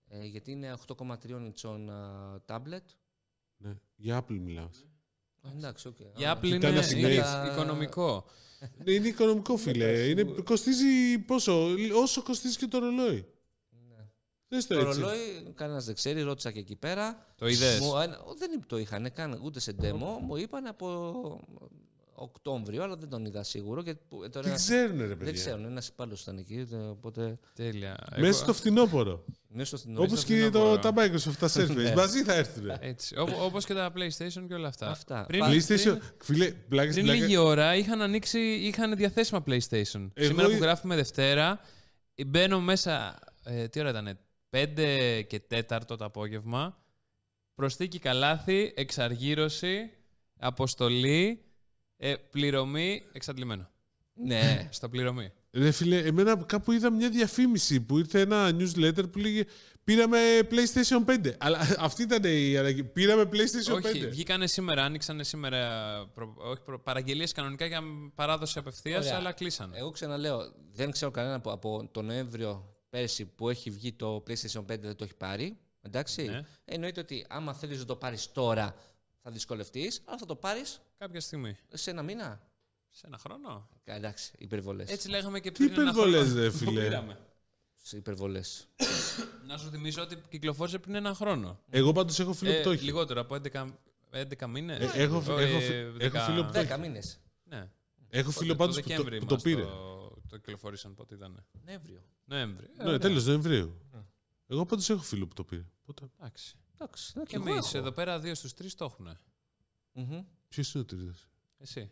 Ε, γιατί είναι 8,3 inch tablet. Ναι. Για Apple μιλάω. Ε, εντάξει, οκ. Για Α, Apple κοιτά είναι, να συμπαίρεις. είναι οικονομικό. Ναι, είναι οικονομικό, φίλε. Είναι, κοστίζει πόσο, όσο κοστίζει και το ρολόι. ναι. Δες το Το έτσι. ρολόι, κανένας δεν ξέρει, ρώτησα και εκεί πέρα. Το είδες; Μου, αν- δεν το είχαν καν ούτε σε demo. Μου είπαν από Οκτώβριο, αλλά δεν τον είδα σίγουρο. Και, που- ε, τώρα, Τι ξέρουν, ρε δεν παιδιά. ξέρουν, ένας υπάλληλος ήταν εκεί. δε- Οπότε. Τέλεια. Μέσα Εγώ- στο φθινόπωρο. Ναι, στο στην Όπως και το, τα Microsoft, τα [LAUGHS] Surface. Ναι. Μαζί θα έρθουν. Έτσι. Όπω όπως και τα PlayStation και όλα αυτά. Αυτά. Πριν, Πα- PlayStation. Φίλε, πλάκα στην πριν πλάκα. λίγη ώρα είχαν ανοίξει, είχαν διαθέσιμα PlayStation. Εγώ Σήμερα που εί- γράφουμε Δευτέρα, μπαίνω μέσα. Ε, τι ώρα ήταν, 5 και 4 το απόγευμα. Προσθήκη καλάθι, εξαργύρωση, αποστολή, ε, πληρωμή, εξαντλημένο. Ναι. Στο πληρωμή. Ρε φίλε, εμένα κάπου είδα μια διαφήμιση που ήρθε ένα newsletter που λέγε Πήραμε PlayStation 5. Αλλά αυτή ήταν η αναγκή. Πήραμε PlayStation 5. όχι, βγήκανε σήμερα, άνοιξαν σήμερα προ, όχι, προ, παραγγελίες κανονικά για παράδοση απευθείας, Ωραία. αλλά κλείσανε. Εγώ ξαναλέω, δεν ξέρω κανένα από, από τον Νοέμβριο πέρσι που έχει βγει το PlayStation 5 δεν το έχει πάρει. Εντάξει. Ναι. Εννοείται ότι άμα θέλεις να το πάρεις τώρα θα δυσκολευτείς, αλλά θα το πάρεις Κάποια στιγμή. σε ένα μήνα. Σε ένα χρόνο. Κα- Εντάξει, υπερβολές. Έτσι λέγαμε και Τι πριν ένα χρόνο. υπερβολές, ρε Το φίλε. πήραμε. Υπερβολές. [COUGHS] Να σου θυμίσω ότι κυκλοφόρησε πριν ένα χρόνο. Εγώ πάντως έχω φίλο που το Ε, έχει. λιγότερο από 11, 11 μήνες. Ε, έχω- Ε, έχω- ε, έχω δεκα- φίλο που το έχει. 10 μήνες. Ναι. Έχω φίλο Το πάντως που το, Δεκέμβρη που το μας πήρε. Το, το κυκλοφορήσαν πότε ήταν. Νοέμβριο. Νοέμβριο. Ε, Ναι, ωραία. τέλος Νοεμβρίου. Εγώ πάντως έχω φίλο που το πήρε. Οπότε... Εντάξει. Εντάξει, ναι, Και εγώ εμεί έχω. εδώ πέρα δύο στους τρεις το έχουν. Μμμ. Ποιο είναι ο τρίτο, Εσύ.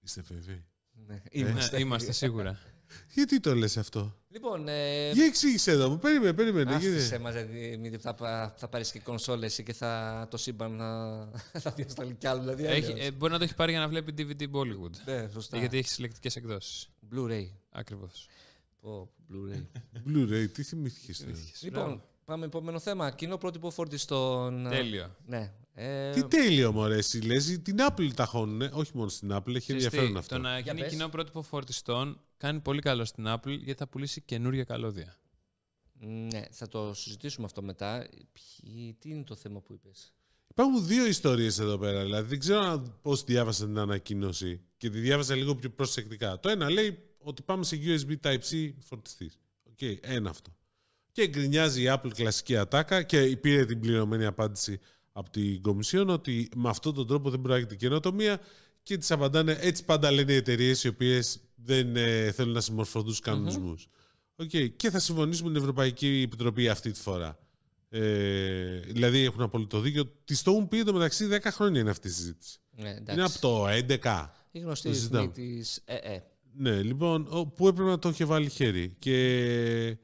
Είστε βέβαιοι; Ναι, Ναι, είμαστε [LAUGHS] σίγουρα. Γιατί το λες αυτό; Λοιπόν, ε, Για εξήγησε εδώ μου. Περίμενε, περίμενε. άφησε γιατί- μας, δηλαδή, μην θα, πα- θα πάρεις και κονσόλες και θα το σύμπαν να [LAUGHS] θα διασταλεί κι άλλο. Δηλαδή, Έχει, αλλιώς. ε, μπορεί να το έχει πάρει για να βλέπει DVD Bollywood. ναι, σωστά. Γιατί έχει συλλεκτικές εκδόσεις. Blu-ray. Ακριβώς. Πω, Blu-ray. Blu-ray, τι θυμήθηκες. λοιπόν, πάμε επόμενο θέμα. Κοινό πρότυπο φορτιστών. Τέλειο. Ναι. Ε, Τι τέλειο μου αρέσει, λες. Την Apple τα χώνουνε. Όχι μόνο στην Apple, έχει Ξέρεις τι, ενδιαφέρον αυτό. Το να γίνει πες. κοινό πρότυπο φορτιστών κάνει πολύ καλό στην Apple γιατί θα πουλήσει καινούργια καλώδια. Ναι, θα το συζητήσουμε αυτό μετά. Ποιοι- τι είναι το θέμα που είπες; Υπάρχουν δύο ιστορίες εδώ πέρα. Δηλαδή, δεν ξέρω πώς διάβασα την ανακοίνωση και τη διάβασα λίγο πιο προσεκτικά. Το ένα λέει ότι πάμε σε USB Type-C φορτιστής. Οκ, ένα αυτό. Και γκρινιάζει η Apple κλασική ατάκα και πήρε την πληρωμένη απάντηση από την Κομισιόν ότι με αυτόν τον τρόπο δεν προάγεται καινοτομία και τη απαντάνε έτσι πάντα λένε οι εταιρείες οι οποίες δεν ε, θέλουν να συμμορφωθούν στους κανονισμούς. Οκ, Και θα συμφωνήσουμε με την Ευρωπαϊκή Επιτροπή αυτή τη φορά. Ε, δηλαδή έχουν απόλυτο δίκιο. Της το έχουν πει εντωμεταξύ 10 χρόνια είναι αυτή η συζήτηση. Ναι, εντάξει. Είναι από το 11. Η γνωστή το συζητάμε. ρυθμή της ΕΕ. Ναι, λοιπόν, ο- που έπρεπε να το είχε βάλει χέρι. Και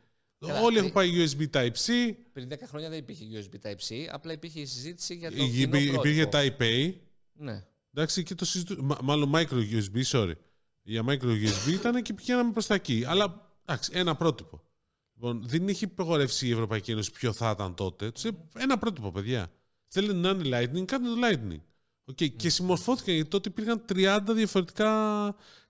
Καλά, όλοι ε- έχουν πάει USB Type-C. Πριν 10 χρόνια δεν υπήρχε USB Type-C, απλά υπήρχε η συζήτηση για το Υπή- κοινό Υπήρχε πρότυπο. Type-A. Ναι. Εντάξει, και το συζητού... Μα- μάλλον micro USB, sorry. Για micro USB ήταν και πηγαίναμε προς τα εκεί. Αλλά, εντάξει, ένα πρότυπο. Λοιπόν, δεν είχε υπογορεύσει η Ευρωπαϊκή Ένωση ποιο θα ήταν τότε. Τους είπε, ένα πρότυπο, παιδιά. Θέλετε να είναι Lightning, κάντε το Lightning. Okay. Και συμμορφώθηκαν γιατί τότε υπήρχαν 30 διαφορετικά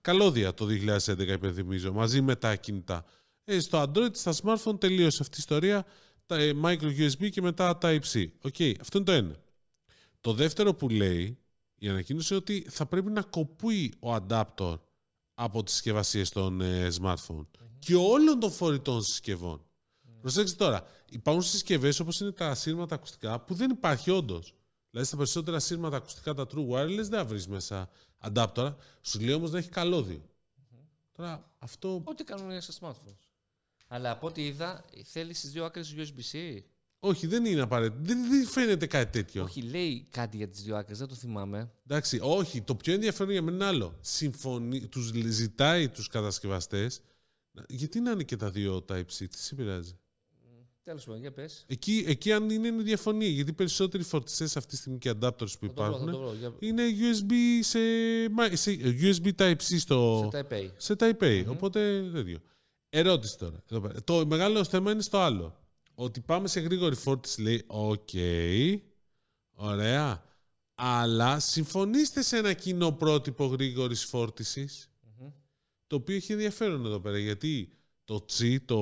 καλώδια το 2011, υπενθυμίζω, μαζί με τα κινητά. Ε, στο Android, στα smartphone τελείωσε αυτή η ιστορία. Τα ε, micro USB και μετά Type-C. Okay. Αυτό είναι το ένα. Το δεύτερο που λέει η ανακοίνωση είναι ότι θα πρέπει να κοπούει ο adapter από τις συσκευασίες των ε, smartphone και όλων των φορητών συσκευών. Προσέξτε τώρα, υπάρχουν συσκευές όπως είναι τα σύρματα ακουστικά που δεν υπάρχει όντως. Δηλαδή στα περισσότερα σύρματα ακουστικά, τα true wireless, δεν θα βρεις μέσα adapter. Σου λέει όμως να έχει καλώδιο. Τώρα αυτό. Ό,τι κάνουν στα smartphones. Αλλά από ό,τι είδα, θέλεις στι δύο άκρες USB-C; Όχι, δεν είναι απαραίτητο. Δεν, δεν φαίνεται κάτι τέτοιο. Όχι, λέει κάτι για τις δύο άκρες, δεν το θυμάμαι. Εντάξει, όχι. Το πιο ενδιαφέρον για μένα είναι άλλο. Συμφωνεί, τους ζητάει τους κατασκευαστές γιατί να είναι και τα δύο Type-C, τι σε πειράζει; Τέλος πάντων, για πες. Εκεί, εκεί αν είναι, είναι διαφωνία, γιατί οι περισσότεροι φορτιστές αυτή τη στιγμή και adapters που Θα το βρω, θα υπάρχουν το βρω. Για... είναι USB σε, μα- σε USB Type-C στο, Σε Type A. σε Type-A. Οπότε τέτοιο. Ερώτηση τώρα. Εδώ πέρα. Το μεγάλο θέμα είναι στο άλλο. Ότι πάμε σε γρήγορη φόρτιση λέει, οκ, ωραία, αλλά συμφωνήστε σε ένα κοινό πρότυπο γρήγορης φόρτισης, το οποίο έχει ενδιαφέρον εδώ πέρα, γιατί το C, το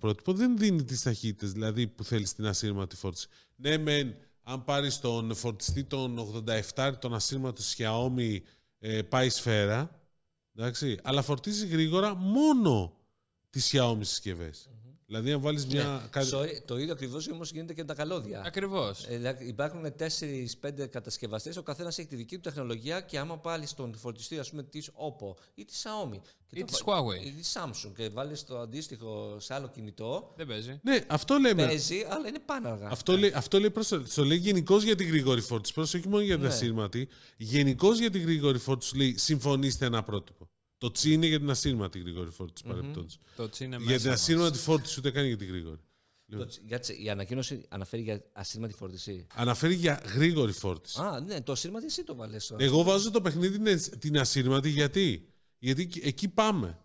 πρότυπο, δεν δίνει τις ταχύτητες, δηλαδή που θέλεις στην ασύρματη φόρτιση. Ναι, μεν, αν πάρεις τον φορτιστή τον 87, τον ασύρματο Xiaomi, ε, πάει σφαίρα, εντάξει, αλλά φορτίζει γρήγορα μόνο τις Xiaomi συσκευες Δηλαδή, αν βάλεις μια... κάτι- Sorry, το ίδιο ακριβώς όμως γίνεται και με τα καλώδια. Ακριβώς. Ε, δηλαδή υπάρχουν 4-5 κατασκευαστές, ο καθένας έχει τη δική του τεχνολογία και άμα πάλι στον φορτιστή, ας πούμε, της Oppo ή της Xiaomi και Ή το της βα- Huawei. ή της Samsung και βάλεις το αντίστοιχο σε άλλο κινητό, Δεν παίζει. Ναι, αυτό λέμε. παίζει, αλλά είναι πάνω αργά. Αυτό λέει, αυτό λέει, προς, το λέει γενικώς για την γρήγορη φόρτιση. Πρόσεχε, όχι μόνο για την Ναι. ασύρματη. Γενικώς για την γρήγορη φόρτιση λέει συμφωνήστε ένα πρότυπο. Το τσι είναι για την ασύρματη γρήγορη φόρτιση, παρεμπιπτόντως. Το τσι είναι Για μέσα την μας. ασύρματη φόρτιση ούτε καν για την γρήγορη. Το- για τσε- η ανακοίνωση αναφέρει για ασύρματη φόρτιση. Αναφέρει για γρήγορη φόρτιση. Α, ναι, το ασύρματη εσύ το βάλες. Εγώ βάζω το παιχνίδι την- την ασύρματη γιατί; Γιατί εκεί- εκεί πάμε.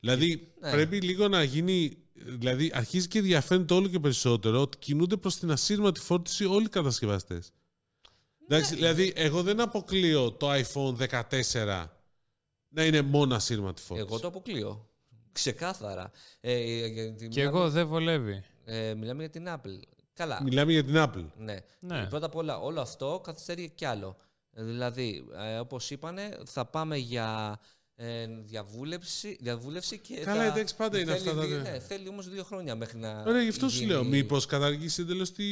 Δηλαδή Ναι. πρέπει λίγο να γίνει. Δηλαδή αρχίζει και διαφαίνεται όλο και περισσότερο ότι κινούνται προς την ασύρματη φόρτιση όλοι οι κατασκευαστές. Ναι. Εντάξει, δηλαδή εγώ δεν αποκλείω το iPhone 14 να είναι μόνο ασύρματη φόρτιση. Εγώ το αποκλείω. Ξεκάθαρα. Ε, για- Και μιλάμε- εγώ δεν βολεύει. ε, μιλάμε για την Apple. Καλά. Μιλάμε για την Apple. Ναι. Ναι. Πρώτα απ' όλα, όλο αυτό καθυστερεί κι άλλο. Ε, Δηλαδή, ε, όπως είπανε, θα πάμε για ε, διαβούλευση, διαβούλευση και Καλά, θα... εντάξει, πάντα είναι θέλει αυτά τα δύο- δύο. Ναι, θέλει όμως δύο χρόνια μέχρι να Ωραία, γι' αυτό σου γίνει- λέω. Μήπως καταργήσει εντελώς τη...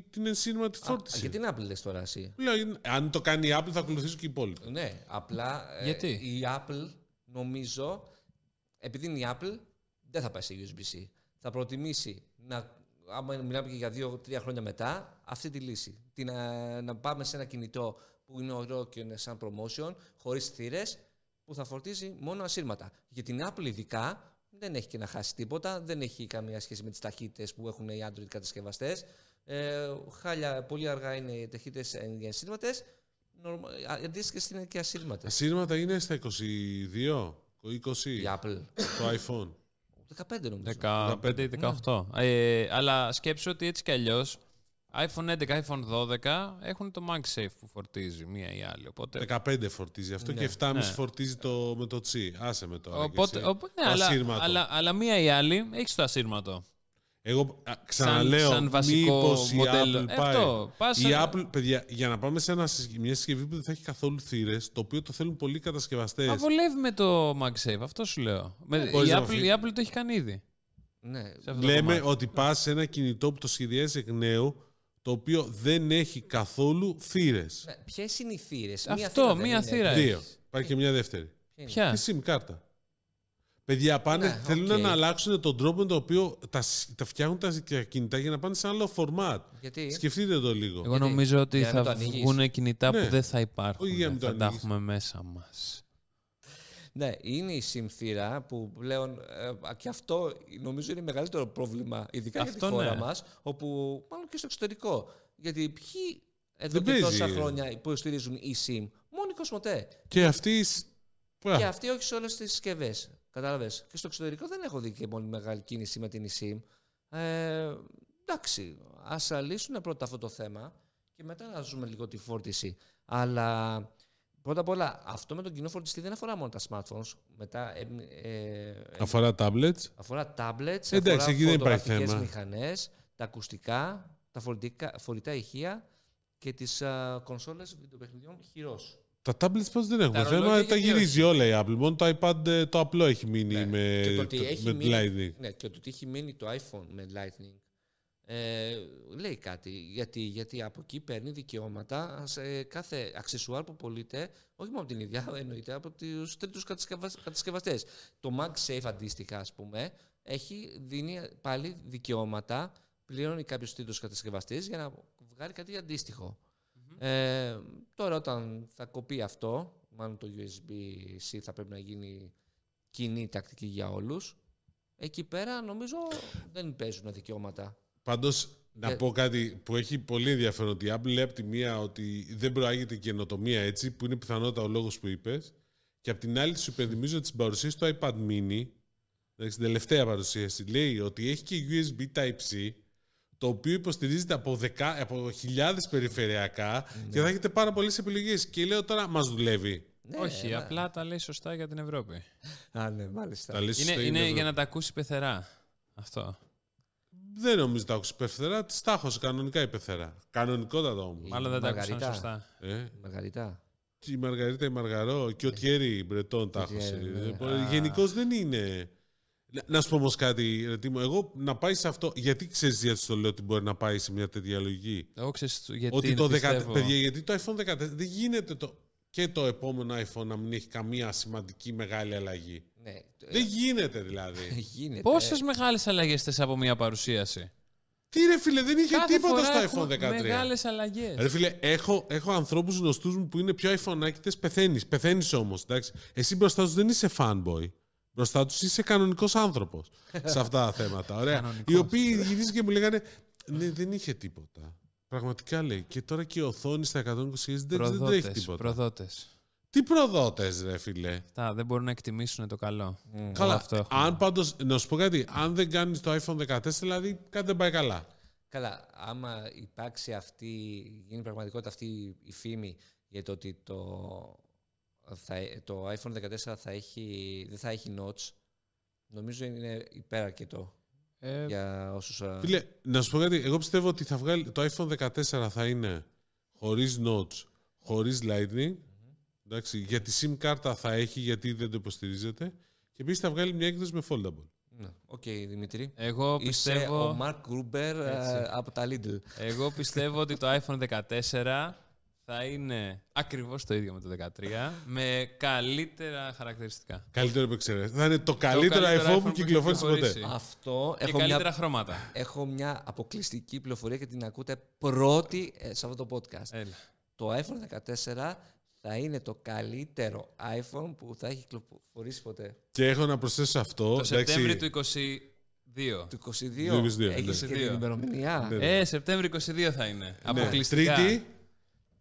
την ενσύρματη Α, φόρτιση. Για την Apple λες τώρα εσύ; Λέω, αν το κάνει η Apple θα ακολουθήσουν και οι υπόλοιποι. Ναι, απλά ε, Γιατί; η Apple νομίζω, επειδή είναι η Apple, δεν θα πάει σε USB-C. Θα προτιμήσει να, άμα μιλάμε και για δύο-τρία χρόνια μετά, αυτή τη λύση. Τι να, να πάμε σε ένα κινητό που είναι ωραίο και είναι σαν promotion, χωρίς θύρες, που θα φορτίζει μόνο ασύρματα. Για την Apple ειδικά δεν έχει και να χάσει τίποτα, δεν έχει καμία σχέση με τις ταχύτητες που έχουν οι Android κατασκευαστές. Ε, χάλια, πολύ αργά είναι οι ταχύτητες για ασύρματες, αντίστοιχε είναι και ασύρματες. Ασύρματα είναι στα 22, 20, Η Apple. το iPhone. 15 νομίζω. 15 ή 18. Ε, αλλά σκέψου ότι έτσι κι αλλιώς iPhone 11, iPhone 12 έχουν το MagSafe που φορτίζει μία ή άλλη. Οπότε, 15 φορτίζει αυτό Ναι. και 7,5 Ναι. φορτίζει το, με το τσι. Άσε με τώρα. οπότε, και εσύ. οπότε ναι, Το αλλά, ασύρματο. αλλά, αλλά μία ή άλλη έχεις το ασύρματο. Εγώ α, ξαναλέω, σαν βασικό μήπως η μοντέλο. Apple Ε, πάει. αυτό, πας η σε- Apple, παιδιά, για να πάμε σε ένα, συσκε- μια συσκευή που δεν θα έχει καθόλου θύρες, το οποίο το θέλουν πολλοί κατασκευαστές. Μα βολεύει με το MagSafe, αυτό σου λέω. Με, η, Μπορείς να Apple, φύγει. η Apple το έχει κάνει ήδη. Ναι. σε αυτό το Λέμε κομμάτι. ότι πας σε ένα κινητό που το σχεδιάζει εκ νέου, το οποίο δεν έχει καθόλου θύρες. Ναι. Ποιες είναι οι θύρες, Αυτό, μία θύρα Δύο. έχεις. Υπάρχει και μια δεύτερη. Ποια; Η SIM κάρτα. Παιδιά πάνε, Ναι, θέλουν οκ. να αλλάξουν τον τρόπο με τον οποίο τα, σ- τα φτιάχνουν τα κινητά για να πάνε σε άλλο format. Γιατί; Σκεφτείτε το λίγο. Εγώ Γιατί; νομίζω ότι Για να μην θα το ανοίγεις. βγουν κινητά Ναι. που δεν θα υπάρχουν. Όχι για να μην το θα τα ανοίγεις. έχουμε μέσα μας. Ναι, είναι η συμφύρα που πλέον ε, και αυτό νομίζω είναι μεγαλύτερο πρόβλημα, ειδικά για Αυτό τη χώρα ναι. μας, όπου μάλλον και στο εξωτερικό. Γιατί ποιοι εδώ Δεν και παίζει. τόσα χρόνια υποστηρίζουν eSIM, μόνο η Κοσμοτέ. Και αυτή. Πα, Και αυτοί όχι σε όλες τις συσκευές. Κατάλαβες. Και στο εξωτερικό δεν έχω δει και πολύ μεγάλη κίνηση με την eSIM. Ε, εντάξει, ας λύσουν πρώτα αυτό το θέμα και μετά να ζούμε λίγο τη φόρτιση. Αλλά πρώτα απ' όλα αυτό με τον κοινό φορτιστή δεν αφορά μόνο τα smartphones. Μετά ε, ε, ε, Αφορά tablets. αφορά tablets, Εντάξει, αφορά εκεί δεν υπάρχει φωτογραφικές θέμα. μηχανές, τα ακουστικά, τα φορητικά, φορητά ηχεία και τις α, κονσόλες βιντεοπαιχνιδιών χειρός. Τα tablets πώς δεν έχουμε Τα θέμα, ρολόγια τα γιατί γυρίζει όλα η Apple. Μόνο το iPad ε, το απλό έχει μείνει Ναι. με, και το ότι το- έχει με μείνει, Lightning. Ναι, και το ότι έχει μείνει το iPhone με Lightning ε, λέει κάτι. Γιατί, γιατί από εκεί παίρνει δικαιώματα σε κάθε αξεσουάρ που πωλείται, όχι μόνο από την ίδια, εννοείται, από τους τρίτους κατασκευαστές. Το MagSafe αντίστοιχα, ας πούμε, έχει δίνει πάλι δικαιώματα, πληρώνει κάποιος τρίτος κατασκευαστής για να βγάλει κάτι αντίστοιχο. Ε, τώρα όταν θα κοπεί αυτό, μάλλον το USB-C θα πρέπει να γίνει κοινή τακτική για όλους, εκεί πέρα νομίζω δεν παίζουν δικαιώματα. Πάντως, να Για- πω κάτι που έχει πολύ ενδιαφέρον ότι η Apple λέει από τη μία ότι δεν προάγεται η καινοτομία έτσι, που είναι πιθανότατα ο λόγος που είπες, και από την άλλη σου υπενθυμίζω ότι στην παρουσίαση του iPad mini, εντάξει, στην τελευταία παρουσίαση, λέει ότι έχει και USB Type-C, το οποίο υποστηρίζεται από, δεκα, από χιλιάδες περιφερειακά και θα έχετε πάρα πολλές επιλογές. Και λέω τώρα, μας δουλεύει. Ναι, Όχι, ναι. απλά τα λέει σωστά για την Ευρώπη. Α, ναι, μάλιστα. Τα λες Είναι, σωστά, είναι εδώ. για να τα ακούσει πεθερά. Αυτό. Δεν νομίζω τα άκουσε υπερφθερά, τις τα έχω σε κανονικά υπερφθερά. Κανονικότατα όμως. Μάλλον δεν τα άκουσαν Μαργαρίτα. σωστά. Ε; Μεγαλύτερα. Και η Μαργαρίτα η Μαργαρό και ο Τιέρι Μπρετόν τα Ο Thierry, έχω. ναι. Α. Γενικώ δεν είναι. Να- Να σου πω όμως κάτι, ρε Τίμω. Εγώ να πάει σε αυτό. Γιατί ξέρεις γιατί το λέω ότι μπορεί να πάει σε μια τέτοια λογική; Εγώ ξέρεις γιατί ότι το 10, πιστεύω. παιδιά, γιατί το iPhone 14 δεν γίνεται το, και το επόμενο iPhone να μην έχει καμία σημαντική μεγάλη αλλαγή. Ναι, Δεν γίνεται δηλαδή. [LAUGHS] γίνεται. Πόσες μεγάλες αλλαγές θες από μια παρουσίαση; Τι ρε φίλε, δεν είχε Κάθε τίποτα φορά στο iPhone έχουν 13. Μεγάλες αλλαγές. Ρε φίλε, έχω, έχω ανθρώπους γνωστούς μου που είναι πιο iPhone πεθαίνεις. Πεθαίνεις όμως. Εσύ μπροστά τους δεν είσαι fanboy. Μπροστά τους είσαι κανονικός άνθρωπος σε αυτά τα θέματα. Ωραία. [LAUGHS] Κανονικός. Οι οποίοι γυρίζουν και μου λέγανε Ναι, δεν είχε τίποτα. Πραγματικά λέει. Και τώρα και η οθόνη στα 120 Hz δεν, δεν τρέχει Προδότες, τίποτα. προδότες. Τι προδότες, ρε φίλε. Αυτά δεν μπορούν να εκτιμήσουν το καλό. Καλά. αυτό έχουμε. αν πάντως, να σου πω κάτι, αν δεν κάνεις το iPhone 14, δηλαδή κάτι δεν πάει καλά. Καλά, άμα υπάρξει αυτή, γίνει πραγματικότητα αυτή η φήμη για το ότι το, θα, το iPhone 14 θα έχει, δεν θα έχει notch, νομίζω είναι υπεραρκετό Ε, για όσους... α, Φίλε, να σου πω κάτι. Εγώ πιστεύω ότι θα βγάλει, το iPhone 14 θα είναι χωρίς notch, χωρίς lightning. Εντάξει, για τη SIM κάρτα θα έχει γιατί δεν το υποστηρίζεται. Και επίσης θα βγάλει μια έκδοση με foldable. Ναι. Οκ, Δημήτρη. εγώ Είσαι πιστεύω... ο Mark Gruber α, Έτσι. από τα Lidl. Εγώ πιστεύω ότι το iPhone 14 θα θα είναι ακριβώς το ίδιο με το 13, με καλύτερα χαρακτηριστικά. Καλύτερο επεξεργαστή. Θα είναι το καλύτερο, καλύτερο iPhone που κυκλοφόρησε ποτέ. κυκλοφορήσει. Αυτό Και έχω καλύτερα μια, χρώματα. έχω μια αποκλειστική πληροφορία και την ακούτε πρώτη ε, σε αυτό το podcast. Έλα. Το iPhone 14 θα είναι το καλύτερο iPhone που θα έχει κυκλοφορήσει ποτέ. Και έχω να προσθέσω αυτό. Το εντάξει, Σεπτέμβριο του 22. Το 22. 22, Έχεις ναι. και την ημερομηνία. Ναι. Ε, Σεπτέμβριο 22 θα είναι. ναι. Αποκλειστικά. Τρίτη.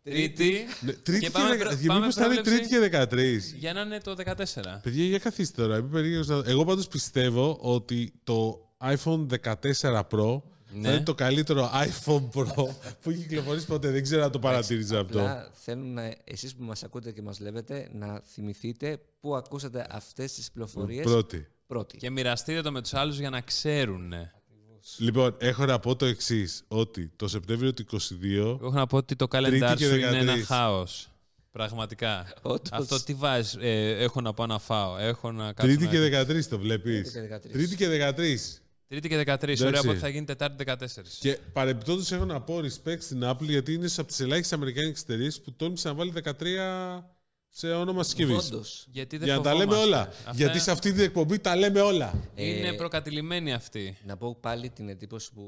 Τρίτη. Ναι, τρίτη Και και, πάμε δεκα- προ- και πάμε μήπως θα είναι πρόβλεψη. Τρίτη και 13. Για να είναι το 14. Παιδιά, για καθίστε τώρα. Είμαι περίεργος να- Εγώ πάντως πιστεύω ότι το iPhone 14 Pro Ναι. θα είναι το καλύτερο iPhone Pro που έχει κυκλοφορήσει ποτέ. Δεν ξέρω αν το παρατήρησα αυτό. Απλά θέλω να, εσείς που μας ακούτε και μας βλέπετε να θυμηθείτε πού ακούσατε αυτές τις πληροφορίες Πρώτη. πρώτη. Και μοιραστείτε το με τους άλλους για να ξέρουν. Λοιπόν, έχω να πω το εξής: Ότι το Σεπτέμβριο του 22 Εγώ έχω να πω ότι το Τρίτη calendar και σου είναι ένα 13. χάος. Πραγματικά. Όντως. Αυτό τι βάζεις; Ε, έχω να πάω να φάω. Έχω να κάτσω Τρίτη να- και 13 το βλέπεις. Τρίτη και 13. Τρίτη και 13. Τρίτη και 13. Ωραία, Εντάξει. οπότε θα γίνει Τετάρτη 14. Και παρεμπιπτόντως έχω να πω respect στην Apple γιατί είναι από τις ελάχιστες αμερικάνικες εταιρείες που τόλμησε να βάλει 13 σε όνομα συσκευή. Όντως. Γιατί δεν Για να τα λέμε φοβόμαστε. όλα. Αυτά Γιατί σε αυτή την εκπομπή τα λέμε όλα. Είναι Ε, προκατηλημένοι αυτοί. Να πω πάλι την εντύπωση που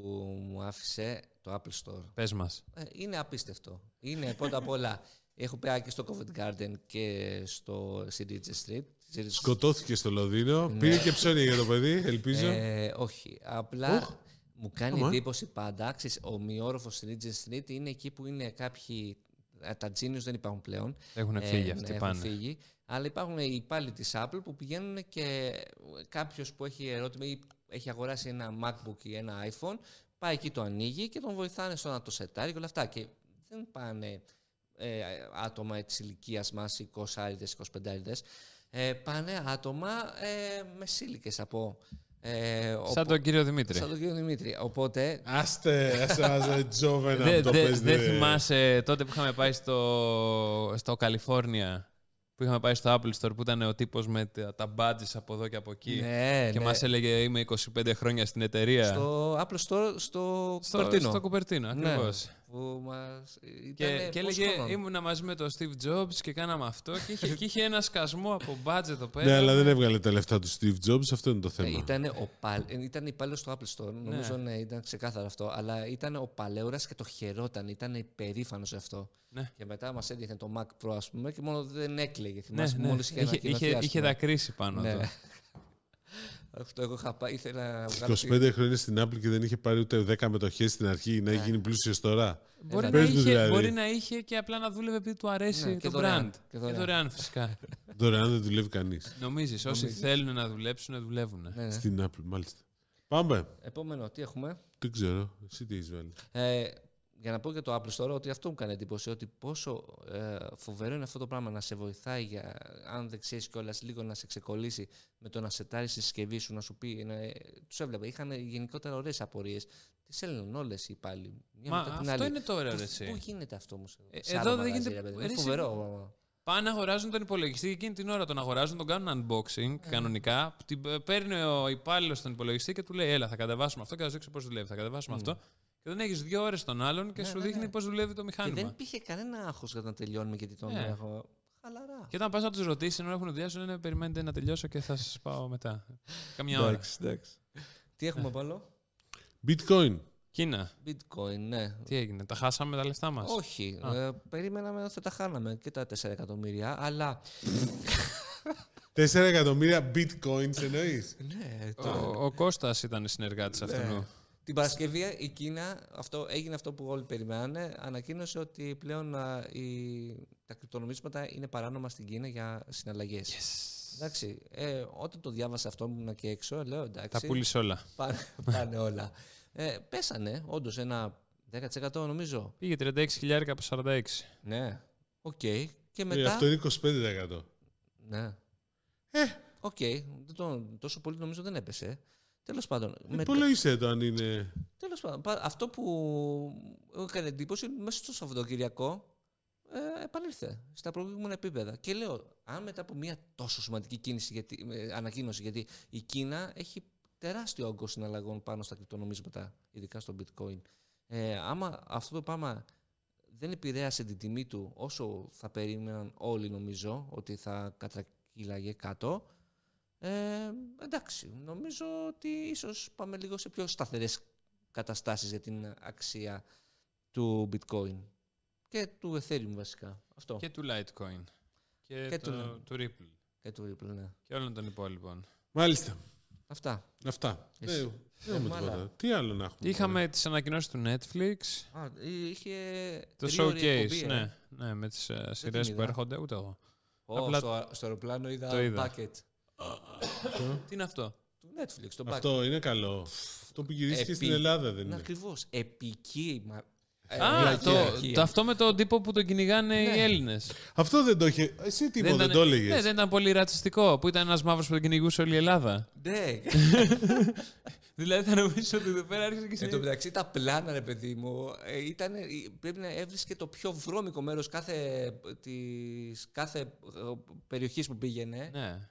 μου άφησε το Apple Store. Πες μας. Ε, είναι απίστευτο. Είναι πρώτα απ' όλα. Έχω πάει και στο Covent Garden και στο στη Regent Street. Στη Regent- Σκοτώθηκε στο Λονδίνο. Πήρε και ψώνια για το παιδί, ελπίζω. Ε, όχι. Απλά μου κάνει Άμα. εντύπωση πάντα. Ξέρεις, ο μειόροφος στη Regent Street είναι εκεί που είναι κάποιοι. ε, Τα genius δεν υπάρχουν πλέον. Έχουν Ε, φύγει ναι, αυτοί έχουν πάνε. φύγει. Αλλά υπάρχουν οι υπάλληλοι της Apple που πηγαίνουν και κάποιος που έχει ερώτημα ή έχει αγοράσει ένα MacBook ή ένα iPhone, πάει εκεί το ανοίγει και τον βοηθάνε στο να το σετάρει και όλα αυτά. Και δεν πάνε ε, άτομα τη ηλικίας μας, 20άριδες, 25άριδες, ε, πάνε άτομα ε, με σύλλικες από. Ε, Σαν οπο- τον κύριο Δημήτρη. σαν τον κύριο Δημήτρη. Οπότε Άστε, άστε, [LAUGHS] τζόβενα Δεν από το δε, πες, δεν ναι. θυμάσαι τότε που είχαμε πάει στο, στο Καλιφόρνια, που είχαμε πάει στο Apple Store, που ήταν ο τύπος με τα, τα badges από εδώ και από εκεί. ναι, και ναι. μας έλεγε είμαι 25 χρόνια στην εταιρεία. στο Apple Store στο, στο, Κουπερτίνο. στο Κουπερτίνο, Ναι, ακριβώς. που μας Και, ήτανε και πόσο έλεγε χρόνο; ήμουνα μαζί με τον Steve Jobs και κάναμε αυτό και είχε, και είχε ένα σκασμό από badge εδώ πέρα. Ναι, αλλά δεν έβγαλε τα λεφτά του Steve Jobs, αυτό είναι το θέμα. Ε, Ήταν, ο παλ... ε, ήταν υπάλληλος στο Apple Store. Νομίζω ναι, ήταν ξεκάθαρο αυτό. Αλλά ήταν ο παλαιόρα και το χαιρόταν. Ήταν υπερήφανος σε αυτό. Ναι. Και μετά μας έδειχνε το Mac Pro, ας πούμε, και μόνο δεν έκλαιγε. Ναι, Θυμάσαι ναι. μόλις είχε, είχε, ανακοινωθεί, είχε, ας είχε πούμε. δακρύσει πάνω Ναι. [LAUGHS] του. Αυτό εγώ είχα πάει, ήθελα να βγάλω. 25 χρόνια στην Apple και δεν είχε πάρει ούτε 10 μετοχές στην αρχή, να έχει γίνει πλούσιος τώρα. Μπορεί, να Πες μου είχε, δηλαδή. μπορεί να είχε και απλά να δούλευε επειδή του αρέσει Ναι, και το δωρεάν, brand. και δωρεάν. δωρεάν φυσικά. [LAUGHS] Δωρεάν δεν δουλεύει κανείς. Νομίζεις, όσοι θέλουν να δουλέψουν, δουλεύουν. Ναι, ναι. Στην Apple, μάλιστα. Πάμε. Επόμενο, τι έχουμε; Δεν ξέρω. Εσύ τι έχεις βάλει. Ε, για να πω για το Apple Store ότι αυτό μου κάνει εντύπωση ότι πόσο ε, φοβερό είναι αυτό το πράγμα να σε βοηθάει για, αν δεν ξέρεις κιόλας λίγο να σε ξεκολλήσει με το να σετάρεις τη συσκευή σου, να σου πει. Να, τους έβλεπα. Είχαν γενικότερα ωραίες απορίες. Τις έλεγαν όλες οι υπάλληλοι. Μια Μα μετά την αυτό άλλη. είναι το ωραίο, Πού- ρε, εσύ. Πού γίνεται αυτό όμως. Ε, εδώ δεν γίνεται- Είναι ρε, εσύ- φοβερό. Πάνε να αγοράζουν τον υπολογιστή και εκείνη την ώρα τον αγοράζουν, τον κάνουν unboxing κανονικά. Την, ε, παίρνει ο υπάλληλος τον υπολογιστή και του λέει: Έλα, θα κατεβάσουμε αυτό και θα σου δείξω πώς δουλεύει. Θα κατεβάσουμε αυτό. Και δεν έχεις δύο ώρες τον άλλον και Ναι, σου ναι, δείχνει ναι. πώς δουλεύει το Και μηχάνημα. δεν υπήρχε κανένα άγχος για να τελειώνουμε γιατί τον Ναι. έχω. Χαλαρά. Και όταν πας να τους ρωτήσεις, ενώ έχουν δουλειά, σου λένε: Περιμένετε να τελειώσω και θα σας πάω μετά. Καμιά ώρα. Εντάξει, εντάξει. Τι έχουμε πάνω. Bitcoin. Κίνα, Bitcoin, ναι. τι έγινε, τα χάσαμε τα λεφτά μας; Όχι. Ε, περίμεναμε ότι θα τα χάναμε και τα 4 εκατομμύρια, αλλά. 4 εκατομμύρια bitcoins εννοείς; Ναι, Ο, ο Κώστας ήταν συνεργάτης αυτού. Την Παρασκευή η Κίνα, αυτό, έγινε αυτό που όλοι περιμένανε, ανακοίνωσε ότι πλέον α, η, τα κρυπτονομίσματα είναι παράνομα στην Κίνα για συναλλαγές. Εντάξει, ε, όταν το διάβασα αυτό που ήμουν και έξω, λέω εντάξει, Τα πούλησε όλα. πάνε, πάνε όλα. Ε, πέσανε, όντως ένα 10% νομίζω. Πήγε 36 χιλιάρικα από 46. Ναι, οκ. Και Ε, μετά... αυτό είναι 25%. Ναι. Ε. Οκ. Δεν το- τόσο πολύ νομίζω δεν έπεσε. Τέλος πάντων. μετά- Υπολόγισέ το αν είναι. Τέλος πάντων. πα- Αυτό που μου έκανε εντύπωση είναι μέσα στο Σαββατοκύριακο ε, επανήλθε στα προηγούμενα επίπεδα. Και λέω, αν μετά από μια τόσο σημαντική κίνηση, γιατί, ε, ανακοίνωση, γιατί η Κίνα έχει τεράστιο όγκο συναλλαγών πάνω στα κρυπτονομίσματα, ειδικά στο bitcoin. Ε, άμα αυτό το πράγμα δεν επηρέασε την τιμή του όσο θα περίμεναν όλοι νομίζω ότι θα κατρακύλαγε κάτω. Ε, εντάξει, νομίζω ότι ίσως πάμε λίγο σε πιο σταθερές καταστάσεις για την αξία του bitcoin και του ethereum βασικά. Αυτό. Και του Litecoin. Και, Και το, του- του Ripple. Και του Ripple, ναι. Και όλων των υπόλοιπων. Μάλιστα. Αυτά. Αυτά. Εσύ. Δεν δεν έχουμε μάλα. τίποτα. Τι άλλο να έχουμε. Είχαμε τις ανακοινώσεις του Netflix. Α, είχε Το τρίωρη showcase, εκπομπή, ε. ναι. Ναι, με τις uh, σειρές που είδα. έρχονται, ούτε εγώ. Ω, Απλά- στο, στο αεροπλάνο είδα, Το είδα. bucket Τι είναι αυτό; του Netflix, το bucket. Αυτό είναι καλό. Αυτό που γυρίστηκε Επί- στην Ελλάδα δεν Είναι είναι. ακριβώς. Επική. Μα... ε, Α, βλακεία. το, το αυτό με τον τύπο που τον κυνηγάνε οι Ναι. Έλληνες. Αυτό δεν το είχε. Εσύ τι δεν, ήταν- το Ναι, έλεγε. δεν ήταν πολύ ρατσιστικό. Που ήταν ένας μαύρος που τον κυνηγούσε όλη η Ελλάδα. Ναι. [LAUGHS] δηλαδή θα νομίζω ότι εδώ πέρα άρχισε και Εν τω μεταξύ τα πλάνα, ρε παιδί μου, ε, ήταν, ε, πρέπει να έβρισκε το πιο βρώμικο μέρος κάθε, της, κάθε ε, περιοχής που πήγαινε. Ναι.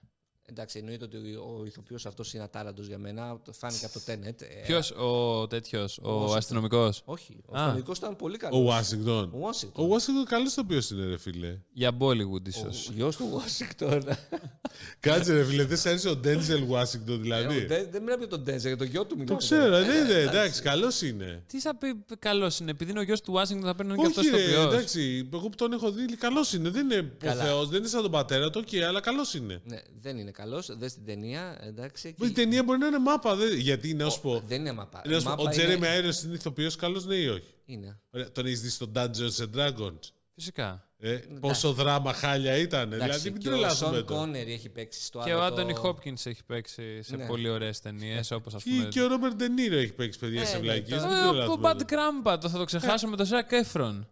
Εντάξει, εννοείται ότι ο ηθοποιός αυτός είναι ατάλαντος για μένα, το φάνηκε από το Tenet. Ε, Ποιος, ο τέτοιος, ο Washington. αστυνομικός; Όχι, ο Α. αστυνομικός ήταν πολύ Ο καλός. Ουάσιγκτον. Ο Washington. Ο Ουάσιγκτον καλός το οποίο είναι, ρε φίλε. Για Bollywood Ο ίσως. γιος του Washington. [LAUGHS] Κάτσε, ρε φίλε, δεν σ' άρεσε ο Ντένζελ Ουάσιγκτον Ε, ο δηλαδή. Δεν δεν μιλάμε για τον Ντένζελ, για τον γιο του Το μιλάμε. ξέρω, Ε, δεν είναι. Εντάξει, καλός είναι. Τι θα πει καλός είναι, επειδή είναι ο γιος του Ουάσιγκτον θα παίρνει και αυτός Όχι, ρε, ηθοποιός. εντάξει, εγώ που τον έχω δει, καλός είναι. Δεν είναι ο Καλά. Θεός, δεν είναι σαν τον πατέρα του, οκ, αλλά καλός είναι. Ναι, δεν είναι καλός, δες την ταινία, εντάξει. Η ταινία μπορεί να είναι μάπα. δεν- Γιατί να σου πω. Δεν είναι μάπα. να σου πω, Μάπα Ο είναι- Τζέρεμι Άιρονς είναι ηθοποιός καλός, ναι ή όχι; Είναι. Ωραία, τον έχεις δει στο Dungeons and Dragons; Φυσικά. Ε, πόσο δράμα χάλια ήταν. Δηλαδή, Εντάξει, μην και ο τρελαθούμε Σον τώρα. Κόνερι έχει παίξει στο Και άλλο. ο το- Άντωνι Χόπκινς έχει παίξει σε Ναι. πολύ ωραίες ταινίες, όπως ας Και, πούμε... και ο Ρόμπερτ Ντενίρο έχει παίξει παιδιά Ε, σε ναι, βλακείες. το- Ε, Ο Μπαντ Κράμπα, το θα το ξεχάσουμε το Ζακ Εφρόν.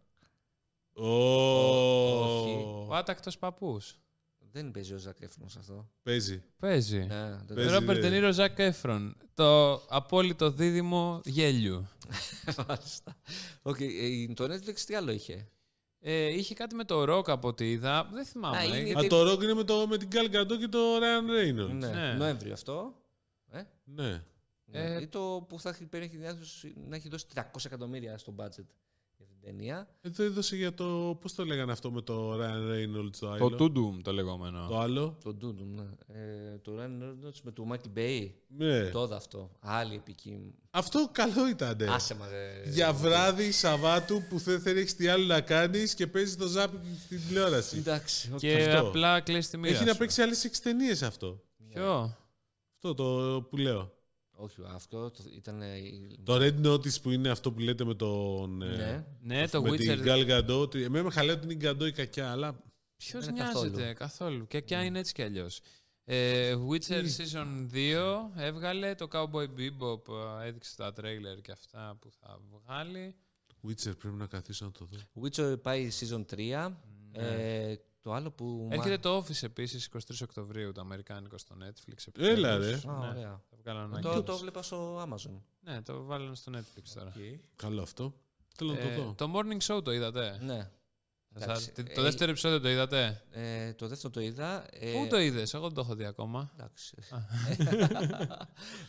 όχι. Ο άτακτος παππούς. Δεν παίζει ο Ζακ Εφρόν σε αυτό. Παίζει. Παίζει. Ναι, δεν Παίζει, Ρόμπερτ ναι. Ντενίρο, Ζακ Εφρόν. Το απόλυτο δίδυμο γέλιου. [LAUGHS] Μάλιστα. Οκ, ε, το Netflix τι άλλο είχε; Ε, είχε κάτι με το ροκ από ό,τι είδα. Δεν θυμάμαι. Α, είναι Ε, Α, το ρόγκ είναι με, το, με την Gal Gadot και το Ryan Reynolds. Ναι, Ναι. Νοέμβριο αυτό. Ε, Ναι. Ε, ναι. Ή το που θα έχει, έχει διάθεση να έχει δώσει 300 εκατομμύρια στο budget για την ταινία. Εδώ έδωσε για το. Πώς το λέγανε αυτό με το Ryan Reynolds το Το άλλο; Τούντουμ το λεγόμενο. Το άλλο; Το Dune, ναι. Ε, το Ryan Reynolds με το Michael Bay. Ναι. Το είδα αυτό. Άλλη επική. Αυτό καλό ήταν. Άσε μα, ρε. Για βράδυ Σαββάτου που δεν θέλεις τι άλλο να κάνεις και παίζεις το zapping στην τηλεόραση. Εντάξει, οκ. Και Αυτό. απλά κλείσει τη μοίρα Έχει να σου. παίξει άλλες 6 ταινίες αυτό. Ποιο; Αυτό το που λέω. Όχι, αυτό το, ήταν. ε, Το Red Notice που είναι αυτό που λέτε με τον. ε, Ναι. Ναι, το με την Witcher. Gal Gadot. Εμένα με χαλάει ότι είναι η Gadot η κακιά, αλλά. Ποιος Δεν είναι νοιάζεται καθόλου. καθόλου. Και ποια είναι έτσι κι αλλιώς. Ε, Witcher Season 2 έβγαλε το Cowboy Bebop, ε, έδειξε τα τρέιλερ και αυτά που θα βγάλει. Witcher πρέπει να καθίσω να το δω. Witcher πάει season 3. Ε, το άλλο που. Ναι. Έρχεται το Office επίσης 23 Οκτωβρίου, το αμερικάνικο στο Netflix. Έλα, επιτέλους. ρε. Α, Ναι, ωραία. θα βγάλω Το, ανακοίνωση. το βλέπα στο Amazon. Ναι, το βάλανε στο Netflix τώρα. Καλό αυτό. Θέλω να το Ε, δω. το Morning Show το είδατε; Ναι. Σας εντάξει, άρεσε; ε, το δεύτερο επεισόδιο το είδατε; Ε, το δεύτερο το είδα. Ε, Πού το είδες, εγώ δεν το έχω δει ακόμα. Εντάξει.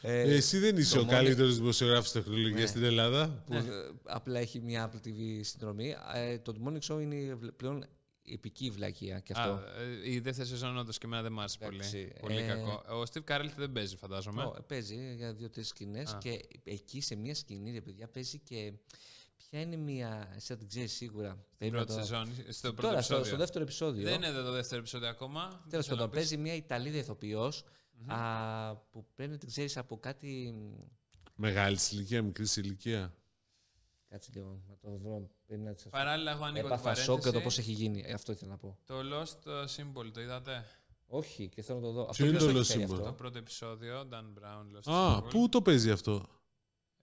Ε, ε, εσύ δεν είσαι το ο μόνο- καλύτερο δημοσιογράφος τεχνολογίας Ναι. στην Ελλάδα. που, ε, απλά έχει μια Apple TV συνδρομή. Ε, το Morning Show είναι βλ- πλέον επική βλακεία και αυτό. Α, ε, η δεύτερη σεζόν όντως και εμένα δεν μ' άρεσε πολύ. Εντάξει, Πολύ ε, κακό. Ο Steve Carell δεν παίζει, φαντάζομαι. Ω, παίζει για δύο-τρεις σκηνές Α. και εκεί σε μια σκηνή, ρε παιδιά, παίζει και. Ποια είναι μια. Εσύ θα την ξέρεις σίγουρα. Στην Πρέπει να πρώτη το- σεζόν, στο πρώτο Τώρα, στο, επεισόδιο. στο δεύτερο επεισόδιο. Δεν είναι το δεύτερο επεισόδιο ακόμα. Τέλος Θέλω να πάντων, πεις. παίζει μια Ιταλίδα ηθοποιός, α, που πρέπει να την ξέρεις από κάτι. Μεγάλη ηλικία, μικρή ηλικία. Κάτσε λίγο να το βρω. Πρέπει να σας- Παράλληλα, έχω ανοίγω την Έπαθα σοκ για το παρένθεση. πώς έχει γίνει. Ε, αυτό ήθελα να πω. Το Lost Symbol, το είδατε; Όχι, και θέλω να το δω. Ποιο είναι ποιος το έχει Lost φέρει Symbol? αυτό; Το πρώτο επεισόδιο, Dan Brown, Lost Α, Symbol. πού το παίζει αυτό;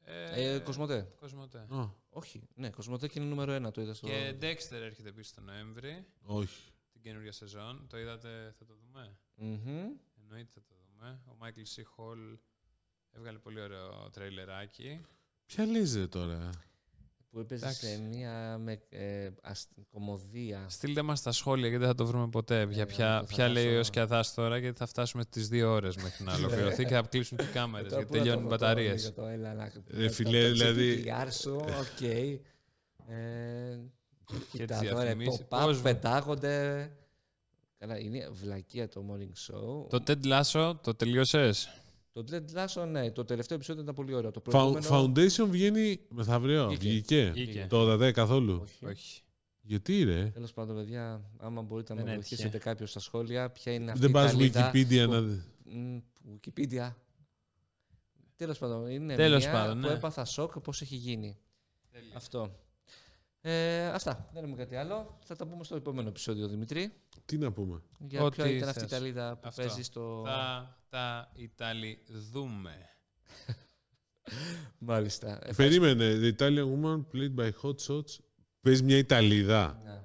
Ε, Ε, Κοσμοτέ. Κοσμοτέ. Α, Όχι, ναι, Κοσμοτέ και είναι νούμερο ένα. Το είδα στο. Και Dexter έρχεται επίσης το Νοέμβρη, όχι. την καινούργια σεζόν. Το είδατε, θα το δούμε; Μμμ. Εννοείται θα το δούμε. Ο Michael C. Hall έβγαλε πολύ ωραίο τρέιλεράκι. Ποια λες ρε τώρα; Που έπαιζε Εντάξει. σε μια με, ε, ασ- κομμωδία. Στείλτε μας στα σχόλια γιατί δεν θα το βρούμε ποτέ. Για Ε, ποια, το θα ποια λέει χάσω. ο Σκιαδάς τώρα γιατί θα φτάσουμε τις δύο ώρες μέχρι να ολοκληρωθεί και θα κλείσουν και οι κάμερες Ε, τώρα γιατί πού να το τελειώνουν οι έχω τώρα, μπαταρίες. για το έλα να- Ρε να- φίλε, να το δηλαδή- GDPR σου, οκ. Ε, Και Κοίτα τις τώρα, διαφημίσεις. pop-up Πώς- πετάγονται. Καλά, είναι βλακεία το morning show. Το Ted Lasso το τελείωσες; Το Ted Lasso, ναι, το τελευταίο επεισόδιο ήταν πολύ ωραίο. Το Fou- προηγούμενο... Foundation βγαίνει μεθαύριο. Βγήκε. Βγήκε. Βγήκε. Το 'δα δε καθόλου. Όχι. Όχι. Γιατί ρε; Τέλος πάντων, παιδιά, άμα μπορείτε να Δεν με έτυχε. βοηθήσετε κάποιο στα σχόλια, ποια είναι αυτή Δεν η πας Ιταλίδα Wikipedia που- να δεις. Μ, Wikipedia. Τέλος πάντων, είναι Τέλος μια πάντων, που ναι. έπαθα σοκ πώς έχει γίνει. Αυτό. Ε, αυτά. Δεν έχουμε κάτι άλλο. Θα τα πούμε στο επόμενο επεισόδιο, Δημητρή. Τι να πούμε; Για Ό,τι ποια ήταν αυτή η θες. Ιταλίδα που Αυτό. παίζεις στο. Θα τα Ιταλιδούμε. [LAUGHS] Μάλιστα. Ευχαριστώ. Περίμενε. The Italian woman played by Hot Shots. Παίζει μια Ιταλίδα. Ναι.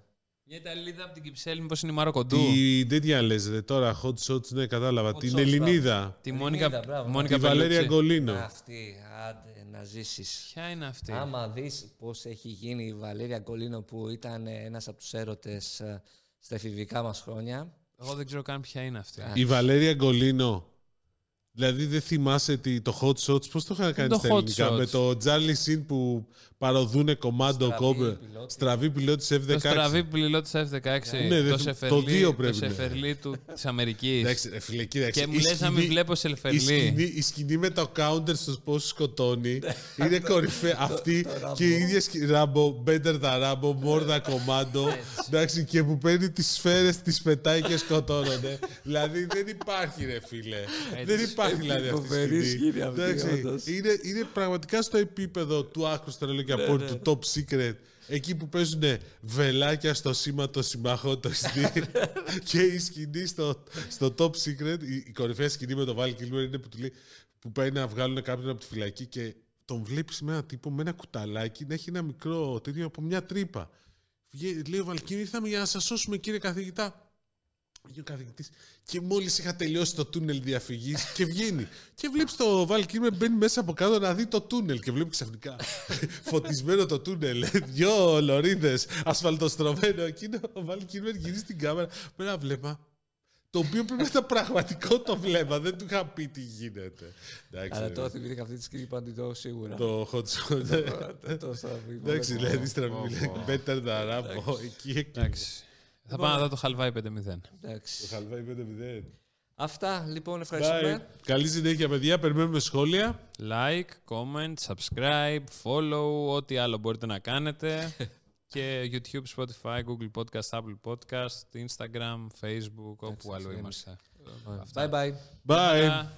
Μια Ιταλίδα από την Κυψέλη, μήπως είναι η Μάρο Κοντού. Τι τέτοια λες ρε τώρα. Hot Shots, ναι κατάλαβα. Hot Την Shots, Ελληνίδα. Τη Ελληνίδα, Μόνικα, μπράβο, Μόνικα Τη Βαλέρια Μπελούτσι. Γκολίνο. Αυτή, άντε, να ζήσεις. Ποια είναι αυτή; Άμα δεις πώς έχει γίνει η Βαλέρια Γκολίνο που ήταν ένας από τους έρωτες στα εφηβικά μας χρόνια. Εγώ δεν ξέρω καν ποια είναι αυτή. Α, Η Βαλέρια Γκολίνο. Δηλαδή δεν θυμάσαι τι, το Hot Shots, πώς το είχαν κάνει το στα Hot ελληνικά, Shots. με το Τζάρλι Σιν που παροδούνε κομμάντο Στραβή κόμπε. πιλότης. Στραβή πιλότης F16. Το στραβή πληλό της F-16. Ναι, δεν το θυμ- σεφερλί, το δύο πρέπει το να είναι. σεφερλί του, της Αμερικής. Εντάξει, ρε φίλε, κοίταξε. και μου η λες να μην σκηνή- βλέπω η σελφερλί. σκηνή, η σκηνή με το counter στους πόσους σκοτώνει είναι κορυφαία. [LAUGHS] Αυτή το και η ίδια σκηνή. Ράμπο, better than Ράμπο, more than commando. Εντάξει, και που παίρνει τις σφαίρες, τις πετάει και σκοτώνονται. δηλαδή δεν υπάρχει ρε φίλε. δεν υπάρχει δηλαδή αυτή η Φοβερή σκηνή. σκηνή αυτή, Εντάξει, όντως. είναι, είναι πραγματικά στο επίπεδο του άκρου στο λέω και Ναι, απόλυτου top secret. Εκεί που παίζουν βελάκια στο σήμα των συμμαχών το SD [LAUGHS] και η σκηνή στο, στο top secret, η, η κορυφαία σκηνή με τον Val Kilmer είναι που του λέει που πάει να βγάλουν κάποιον από τη φυλακή και τον βλέπεις με ένα τύπο με ένα κουταλάκι να έχει ένα μικρό τέτοιο από μια τρύπα. Βγαίνει- Λέει ο Βαλκίνη, ήρθαμε για να σας σώσουμε κύριε καθηγητά. Βγαίνει ο καθηγητής και μόλις είχα τελειώσει το τούνελ διαφυγής και βγαίνει. Και βλέπεις το Val Kilmer μπαίνει μέσα από κάτω να δει το τούνελ και βλέπει ξαφνικά [LAUGHS] φωτισμένο το τούνελ. [LAUGHS] Δυο λωρίδες ασφαλτοστρωμένο. Εκείνο ο Val Kilmer γυρίζει την κάμερα με ένα βλέμμα το οποίο πρέπει να ήταν πραγματικό το βλέμμα. Δεν του είχα πει τι γίνεται. Εντάξει, Αλλά ρε. τώρα θυμήθηκα αυτή τη σκηνή που αντιδώ σίγουρα. το hot shot. [LAUGHS] Το- το στραβή, Εντάξει, μόνο. δηλαδή στραβή. Better than Rambo. Εκεί έκλεινε. Εντάξει. Θα πάω να δω το χαλβάι 5-0. Εντάξει. Το χαλβάι 5-0. Αυτά λοιπόν Bye. ευχαριστούμε. Καλή συνέχεια, παιδιά. Περιμένουμε σχόλια. Like, comment, subscribe, follow, ό,τι άλλο μπορείτε να κάνετε. [LAUGHS] και YouTube, Spotify, Google Podcast, Apple Podcast, Instagram, Facebook, όπου άλλο εντάξει, είμαστε. Bye bye. Bye. Αυτά.